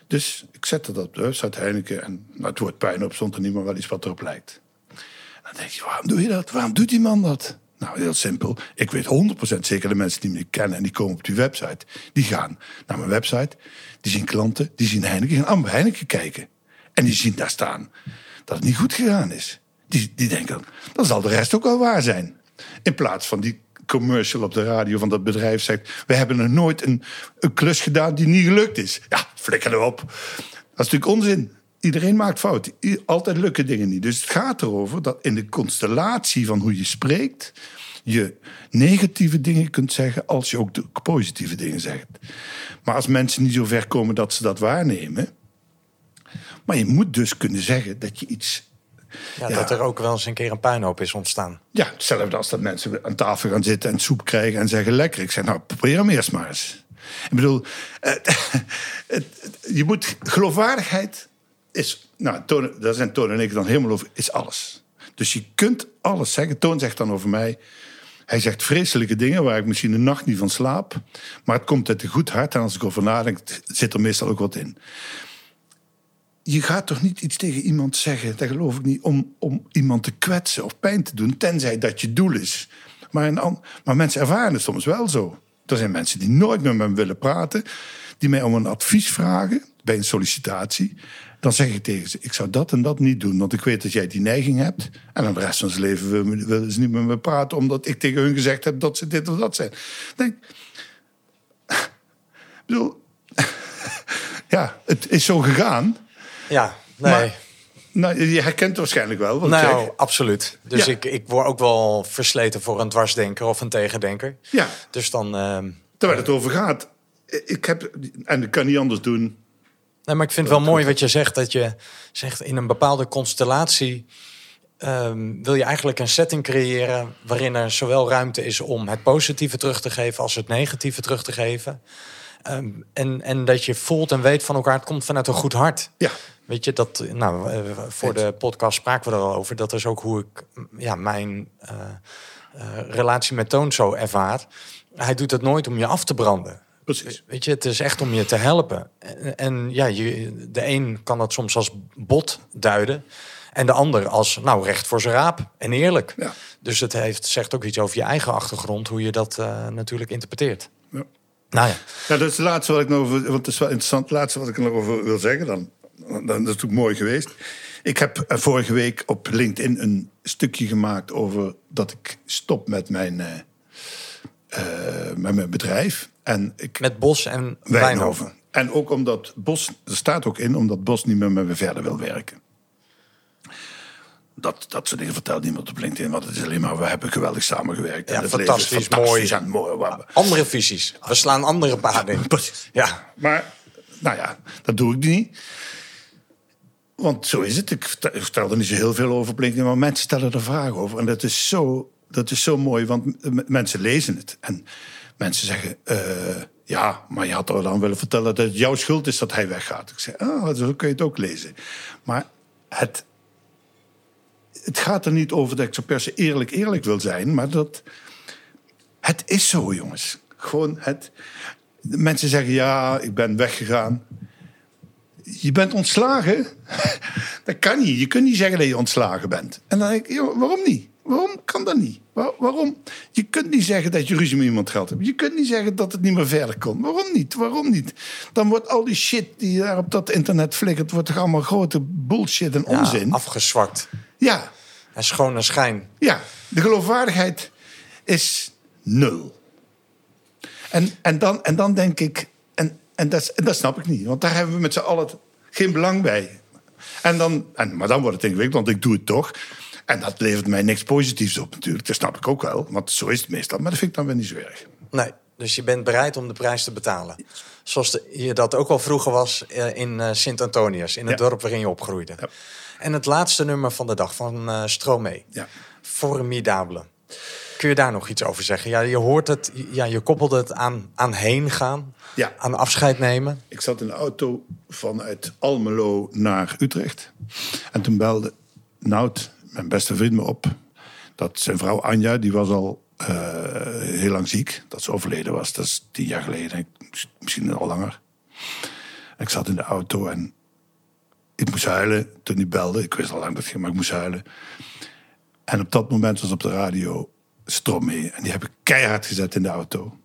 Dus ik zette dat op de website Heineken en nou, het woord puinhoop stond er niet, wel iets wat erop lijkt. En dan denk je, waarom doe je dat? Waarom doet die man dat? Nou, heel simpel. Ik weet 100% zeker de mensen die me kennen en die komen op die website, die gaan naar mijn website, die zien klanten, die zien Heineken, die gaan allemaal Heineken kijken. En die zien daar staan dat het niet goed gegaan is. Die, die denken, dan zal de rest ook wel waar zijn. In plaats van die commercial op de radio van dat bedrijf zegt... we hebben nog nooit een, een klus gedaan die niet gelukt is. Ja, flikker erop. Dat is natuurlijk onzin. Iedereen maakt fouten. I- Altijd lukken dingen niet. Dus het gaat erover dat in de constellatie van hoe je spreekt... je negatieve dingen kunt zeggen als je ook de positieve dingen zegt. Maar als mensen niet zo ver komen dat ze dat waarnemen... maar je moet dus kunnen zeggen dat je iets Ja, Ja. Dat er ook wel eens een keer een puinhoop is ontstaan. Ja, hetzelfde als dat mensen aan tafel gaan zitten en soep krijgen en zeggen lekker. Ik zeg, nou, probeer hem eerst maar eens. Ik bedoel, <laughs> je moet geloofwaardigheid is, nou, Toon, daar zijn Toon en ik dan helemaal over, is alles. Dus je kunt alles zeggen. Toon zegt dan over mij, hij zegt vreselijke dingen waar ik misschien een nacht niet van slaap. Maar het komt uit een goed hart en als ik over nadenk, zit er meestal ook wat in je gaat toch niet iets tegen iemand zeggen, dat geloof ik niet, om, om iemand te kwetsen of pijn te doen, tenzij dat je doel is. Maar, een maar mensen ervaren het soms wel zo. Er zijn mensen die nooit met me willen praten, die mij om een advies vragen bij een sollicitatie. Dan zeg ik tegen ze: Ik zou dat en dat niet doen, want ik weet dat jij die neiging hebt. En dan de rest van zijn leven willen ze niet met me praten, omdat ik tegen hun gezegd heb dat ze dit of dat zijn. Ik denk, <laughs> ik bedoel, <laughs> ja, het is zo gegaan. Ja, nee. Maar- Nou, je herkent het waarschijnlijk wel. Wat nou, absoluut. Dus Ja. ik, ik word ook wel versleten voor een dwarsdenker of een tegendenker. Ja, Dus dan... ehm, terwijl het over gaat. Ik heb, en ik kan niet anders doen. Nee, maar ik vind het wel mooi wat je zegt. Dat je zegt in een bepaalde constellatie. ehm, wil je eigenlijk een setting creëren. waarin er zowel ruimte is om het positieve terug te geven. als het negatieve terug te geven. Ehm, en, en dat je voelt en weet van elkaar. het komt vanuit een goed hart. Ja, Weet je, dat, nou, eh, voor de podcast spraken we er al over. Dat is ook hoe ik ja, mijn eh, eh, relatie met Toon zo ervaar. Hij doet het nooit om je af te branden. Precies. Weet je, het is echt om je te helpen. En, en ja, je, de een kan dat soms als bot duiden. En de ander als, nou, recht voor zijn raap en eerlijk. Ja. Dus het heeft, zegt ook iets over je eigen achtergrond, hoe je dat eh, natuurlijk interpreteert. Ja. Nou ja, Ja, dat is het laatste wat ik nog over. Want het is wel interessant. Het laatste wat ik nog over wil zeggen. Dan, dan dat is natuurlijk mooi geweest. Ik heb eh, vorige week op LinkedIn een stukje gemaakt over dat ik stop met mijn, eh, eh, met mijn bedrijf. En ik, met Bos en Wijnhoven. Wijnhoven. En ook omdat Bos, er staat ook in, omdat Bos niet meer met me verder wil werken. Dat, dat soort dingen vertelt niemand op LinkedIn, want het is alleen maar, we hebben geweldig samengewerkt. Ja, en fantastisch, fantastisch mooi. en Andere visies. We slaan andere paden in. <laughs> Ja, Maar, nou ja, dat doe ik niet. Want zo is het. Ik vertel- er niet zo heel veel over op LinkedIn, maar mensen stellen er vragen over. En dat is zo, dat is zo mooi, want mensen lezen het. En mensen zeggen, eh, ja, maar je had toch dan willen vertellen dat het jouw schuld is dat hij weggaat. Ik zeg, ah, zo kun je het ook lezen. Maar het, het gaat er niet over dat ik zo per se eerlijk eerlijk wil zijn, maar dat het is zo, jongens. Gewoon het. Mensen zeggen ja, ik ben weggegaan. Je bent ontslagen? <laughs> dat kan niet. Je kunt niet zeggen dat je ontslagen bent. En dan denk ik, joh, waarom niet? Waarom kan dat niet? Waarom? Je kunt niet zeggen dat je ruzie met iemand gehad hebt. Je kunt niet zeggen dat het niet meer verder komt. Waarom niet? Waarom niet? Dan wordt al die shit die daar op dat internet flikkert... wordt toch allemaal grote bullshit en onzin? Ja, afgezwakt. Ja. En schone schijn. Ja, de geloofwaardigheid is nul. En, en, dan, en dan denk ik... En, en, dat, en dat snap ik niet. Want daar hebben we met z'n allen geen belang bij. En dan, en, maar dan wordt het ingewikkeld, want ik doe het toch... En dat levert mij niks positiefs op natuurlijk. Dat snap ik ook wel, want zo is het meestal. Maar dat vind ik dan weer niet zo erg. Nee, dus je bent bereid om de prijs te betalen. Zoals je dat ook al vroeger was eh, in uh, Sint-Antonius, in het dorp waarin je opgroeide. Ja. En het laatste nummer van de dag van uh, Stromae. Ja. Formidable. Kun je daar nog iets over zeggen? Ja, je hoort het, ja, je koppelt het aan, aan heen gaan, ja. aan afscheid nemen. Ik zat in de auto vanuit Almelo naar Utrecht. En toen belde Nout, mijn beste vriend me op. Dat zijn vrouw Anja, die was al uh, heel lang ziek. Dat ze overleden was. Dat is tien jaar geleden. Misschien al langer. ik zat in de auto en ik moest huilen toen hij belde. Ik wist al lang dat ging, maar ik moest huilen. En op dat moment was op de radio Strom mee. En die heb ik keihard gezet in de auto.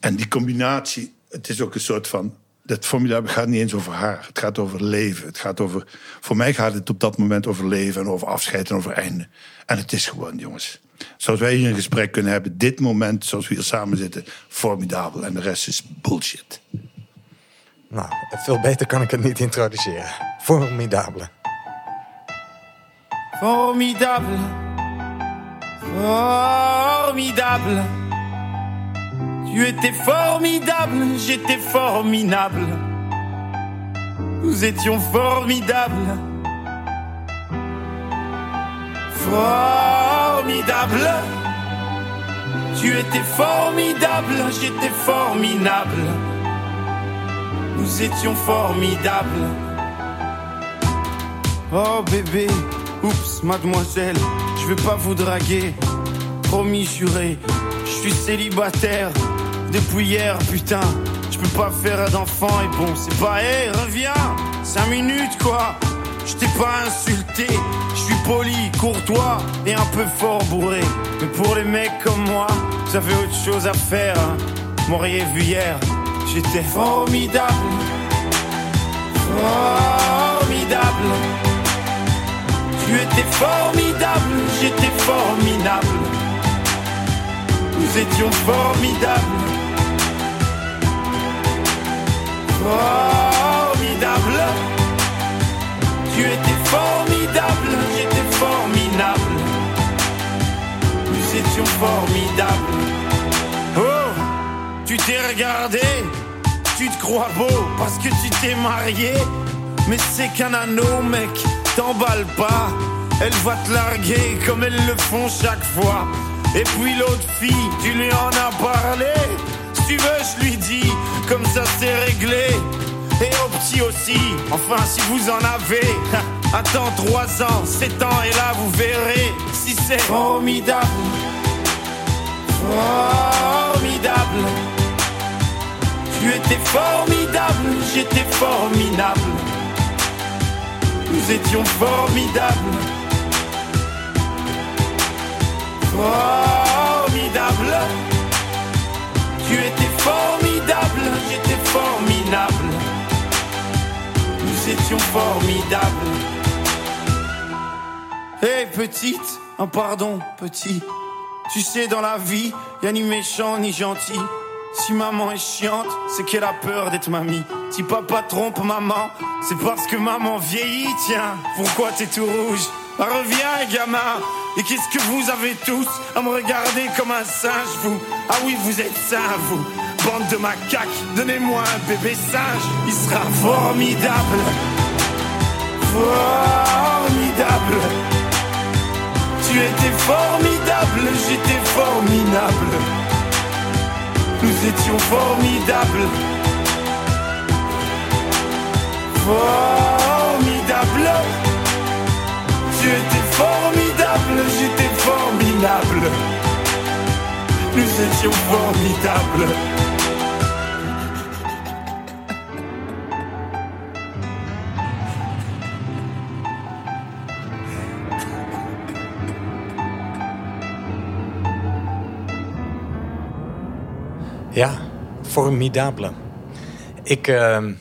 En die combinatie, het is ook een soort van dat formidabel gaat niet eens over haar. Het gaat over leven. Het gaat over, voor mij gaat het op dat moment over leven en over afscheid en over einde. En het is gewoon, jongens. Zoals wij hier een gesprek kunnen hebben, dit moment, zoals we hier samen zitten, formidabel. En de rest is bullshit. Nou, veel beter kan ik het niet introduceren. Formidabele. Formidable. Formidable. Tu étais formidable, j'étais formidable. Nous étions formidables. Formidable. Tu étais formidable, j'étais formidable. Nous étions formidables. Oh bébé, oups, mademoiselle, je vais pas vous draguer. Promis juré, je suis célibataire depuis hier, putain. Je peux pas faire d'enfant et bon, c'est pas, hé, reviens, 5 minutes quoi. Je t'ai pas insulté, je suis poli, courtois et un peu fort bourré. Mais pour les mecs comme moi, vous avez autre chose à faire. Hein. M'auriez vu hier, j'étais formidable. Formidable. Tu étais formidable, j'étais formidable. Nous étions formidables. Formidable. Tu étais formidable, j'étais formidable. Nous étions formidables. Oh, tu t'es regardé, tu te crois beau parce que tu t'es marié. Mais c'est qu'un anneau, mec, t'emballe pas. Elle va te larguer comme elles le font chaque fois. Et puis l'autre fille, tu lui en as parlé tu veux, je lui dis, comme ça c'est réglé. Et au petit aussi, enfin si vous en avez. Attends 3 ans, 7 ans et là vous verrez si c'est formidable. Formidable. Tu étais formidable, j'étais formidable. Nous étions formidables. Formidable. Tu étais formidable, j'étais formidable. Nous étions formidables. Hé hey, petite, un pardon petit. Tu sais dans la vie, y a ni méchant ni gentil. Si maman est chiante, c'est qu'elle a peur d'être mamie. Si papa trompe maman, c'est parce que maman vieillit. Tiens, pourquoi t'es tout rouge? Bah, Reviens, gamin. Et qu'est-ce que vous avez tous à me regarder comme un singe, vous? Ah oui, vous êtes sains, vous. Bande de macaques, donnez-moi un bébé singe, il sera formidable. Formidable. Tu étais formidable, j'étais formidable Nous étions formidables. Formidable. Tu étais formidable, j'étais formidable. Nous étions formidables. Ja, formidabele. Ik, ehm,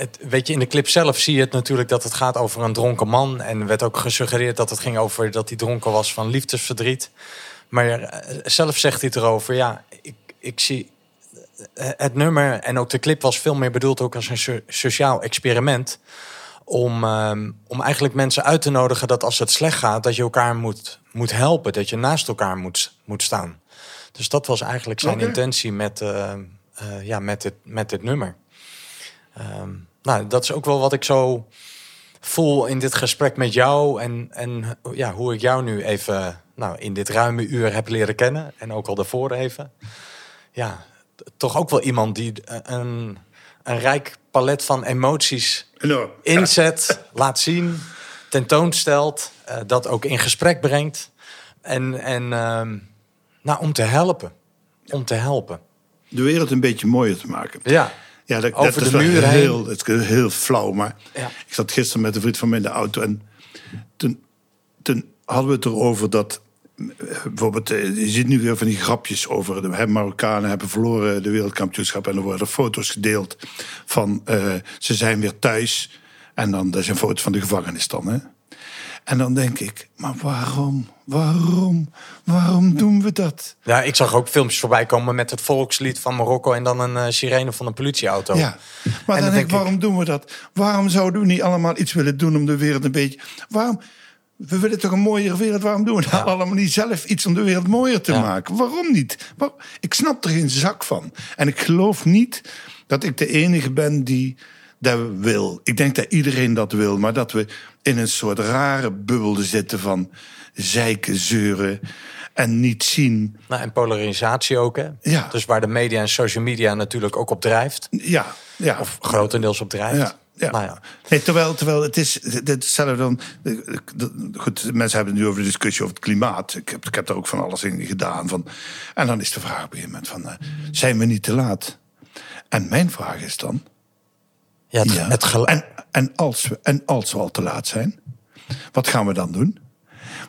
het, weet je, in de clip zelf zie je het natuurlijk dat het gaat over een dronken man. En er werd ook gesuggereerd dat het ging over dat hij dronken was van liefdesverdriet. Maar eh, zelf zegt hij erover, ja, ik, ik zie eh, het nummer en ook de clip was veel meer bedoeld ook als een so- sociaal experiment. Om, ehm, om eigenlijk mensen uit te nodigen dat als het slecht gaat, dat je elkaar moet, moet helpen. Dat je naast elkaar moet, moet staan. Dus dat was eigenlijk zijn intentie met, eh, ja, met, dit, met dit nummer. Ehm, nou, dat is ook wel wat ik zo voel in dit gesprek met jou. En, en ja, hoe ik jou nu even nou, in dit ruime uur heb leren kennen. En ook al daarvoor even. Ja, toch ook wel iemand die eh, een, een rijk palet van emoties Enorm. inzet, laat zien, tentoonstelt, eh, dat ook in gesprek brengt. En, en ehm, nou, om te helpen. Om te helpen. De wereld een beetje mooier te maken. Ja. Ja, dat, Over dat is de wel muur heen. heel, het is heel flauw. Maar Ja. ik zat gisteren met een vriend van mij in de auto. En toen, toen hadden we het erover dat... eh, Bijvoorbeeld, eh, je ziet nu weer van die grapjes over... De Marokkanen hebben verloren de wereldkampioenschap... en er worden foto's gedeeld van... eh, ze zijn weer thuis. En dan, dat is een foto van de gevangenis dan, hè. En dan denk ik, maar waarom? Waarom? Waarom doen we dat? ja, ik zag ook filmpjes voorbij komen met het volkslied van Marokko... en dan een eh, sirene van een politieauto. Ja, maar En dan dan denk denk ik, waarom doen we dat? Waarom zouden we niet allemaal iets willen doen om de wereld een beetje... Waarom? We willen toch een mooiere wereld? Waarom doen we allemaal niet zelf iets om de wereld mooier te Ja. maken? Waarom niet? Ik snap er geen zak van. En ik geloof niet dat ik de enige ben die dat wil. Ik denk dat iedereen dat wil, maar dat we in een soort rare bubbel zitten van zeiken, zeuren en niet zien. Nou, en polarisatie ook, hè? Ja. Dus waar de media en social media natuurlijk ook op drijft. Ja, ja. Of grotendeels op drijft. Ja, ja. Nou ja. Nee, terwijl, terwijl het is hetzelfde dan. de- Goed, mensen hebben het nu over de discussie over het klimaat. Ik heb, ik heb daar ook van alles in gedaan. Van, en dan is de vraag op een gegeven moment: van, eh, zijn we niet te laat? En mijn vraag is dan. Ja, het, ja, het gel- en, en, als we, en als we al te laat zijn, wat gaan we dan doen?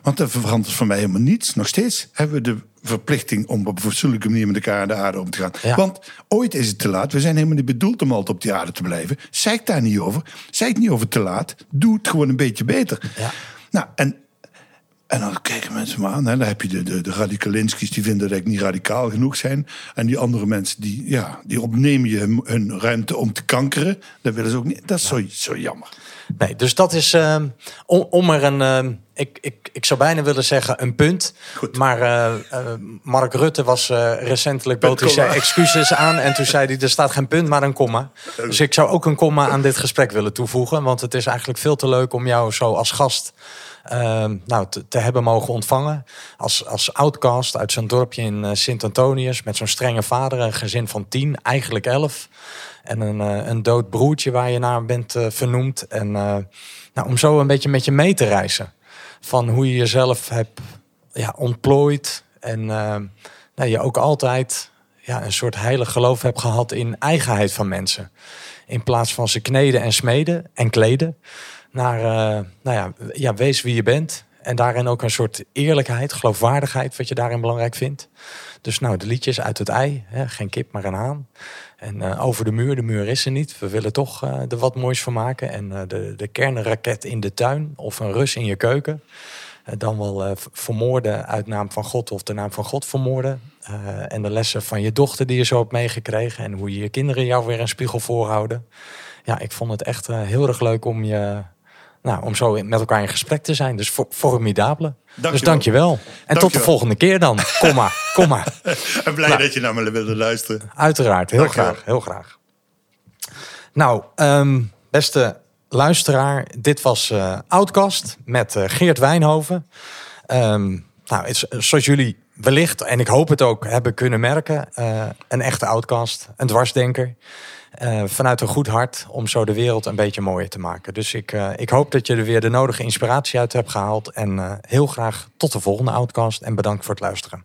Want er verandert voor mij helemaal niets. Nog steeds hebben we de verplichting om op een fatsoenlijke manier met elkaar aan de aarde om te gaan. Ja. Want ooit is het te laat. We zijn helemaal niet bedoeld om altijd op die aarde te blijven. Zeik daar niet over. Zeik niet over te laat. Doe het gewoon een beetje beter. Ja. Nou, en, en dan kijken mensen me aan. Hè. Dan heb je de, de, de radicalinskis die vinden dat ik niet radicaal genoeg zijn. En die andere mensen die, ja, die opnemen je hun, hun ruimte om te kankeren. Dat willen ze ook niet. Dat is zo, zo jammer. Nee, dus dat is ehm, om, om er een. ehm, ik, ik, ik zou bijna willen zeggen een punt. Goed. Maar eh, eh, Mark Rutte was eh, recentelijk bood hij zijn excuses aan. En toen zei hij: er staat geen punt, maar een komma. Dus ik zou ook een komma aan dit gesprek willen toevoegen. Want het is eigenlijk veel te leuk om jou zo als gast. Ehm, nou, te, hebben mogen ontvangen. Als, als outcast uit zo'n dorpje in eh, Sint-Antonius. Met zo'n strenge vader, een gezin van tien, eigenlijk elf. En een, eh, een dood broertje waar je naar bent eh, vernoemd. En nou, om zo een beetje met je mee te reizen. Van hoe je jezelf hebt ja, ontplooid. En nou, je ook altijd ja, een soort heilig geloof hebt gehad in eigenheid van mensen. In plaats van ze kneden en smeden en kleden. Naar, eh, nou ja, ja, wees wie je bent. En daarin ook een soort eerlijkheid, geloofwaardigheid, wat je daarin belangrijk vindt. Dus nou, de liedjes uit het ei, hè, geen kip, maar een haan. En eh, over de muur, de muur is er niet. We willen toch eh, er wat moois van maken. En de, de kernraket in de tuin of een Rus in je keuken. Dan wel vermoorden uit naam van God of de naam van God vermoorden. En de lessen van je dochter die je zo hebt meegekregen. En hoe je je kinderen jou weer een spiegel voorhouden. Ja, ik vond het echt heel erg leuk om je... Nou, om zo met elkaar in gesprek te zijn. Dus for, formidabele. Dus Dankjewel. dankjewel. En tot de volgende keer dan. Kom maar, kom maar. <laughs> En blij Nou. dat je naar me wilde luisteren. Uiteraard, heel graag, heel graag. Nou, ehm, beste luisteraar, dit was eh Outcast met eh, Geert Wijnhoven. Ehm, nou, het is, zoals jullie wellicht, en ik hoop het ook, hebben kunnen merken. Uh, een echte outcast, een dwarsdenker. Uh, vanuit een goed hart om zo de wereld een beetje mooier te maken. Dus ik, uh, ik hoop dat je er weer de nodige inspiratie uit hebt gehaald. En heel graag tot de volgende outcast en bedankt voor het luisteren.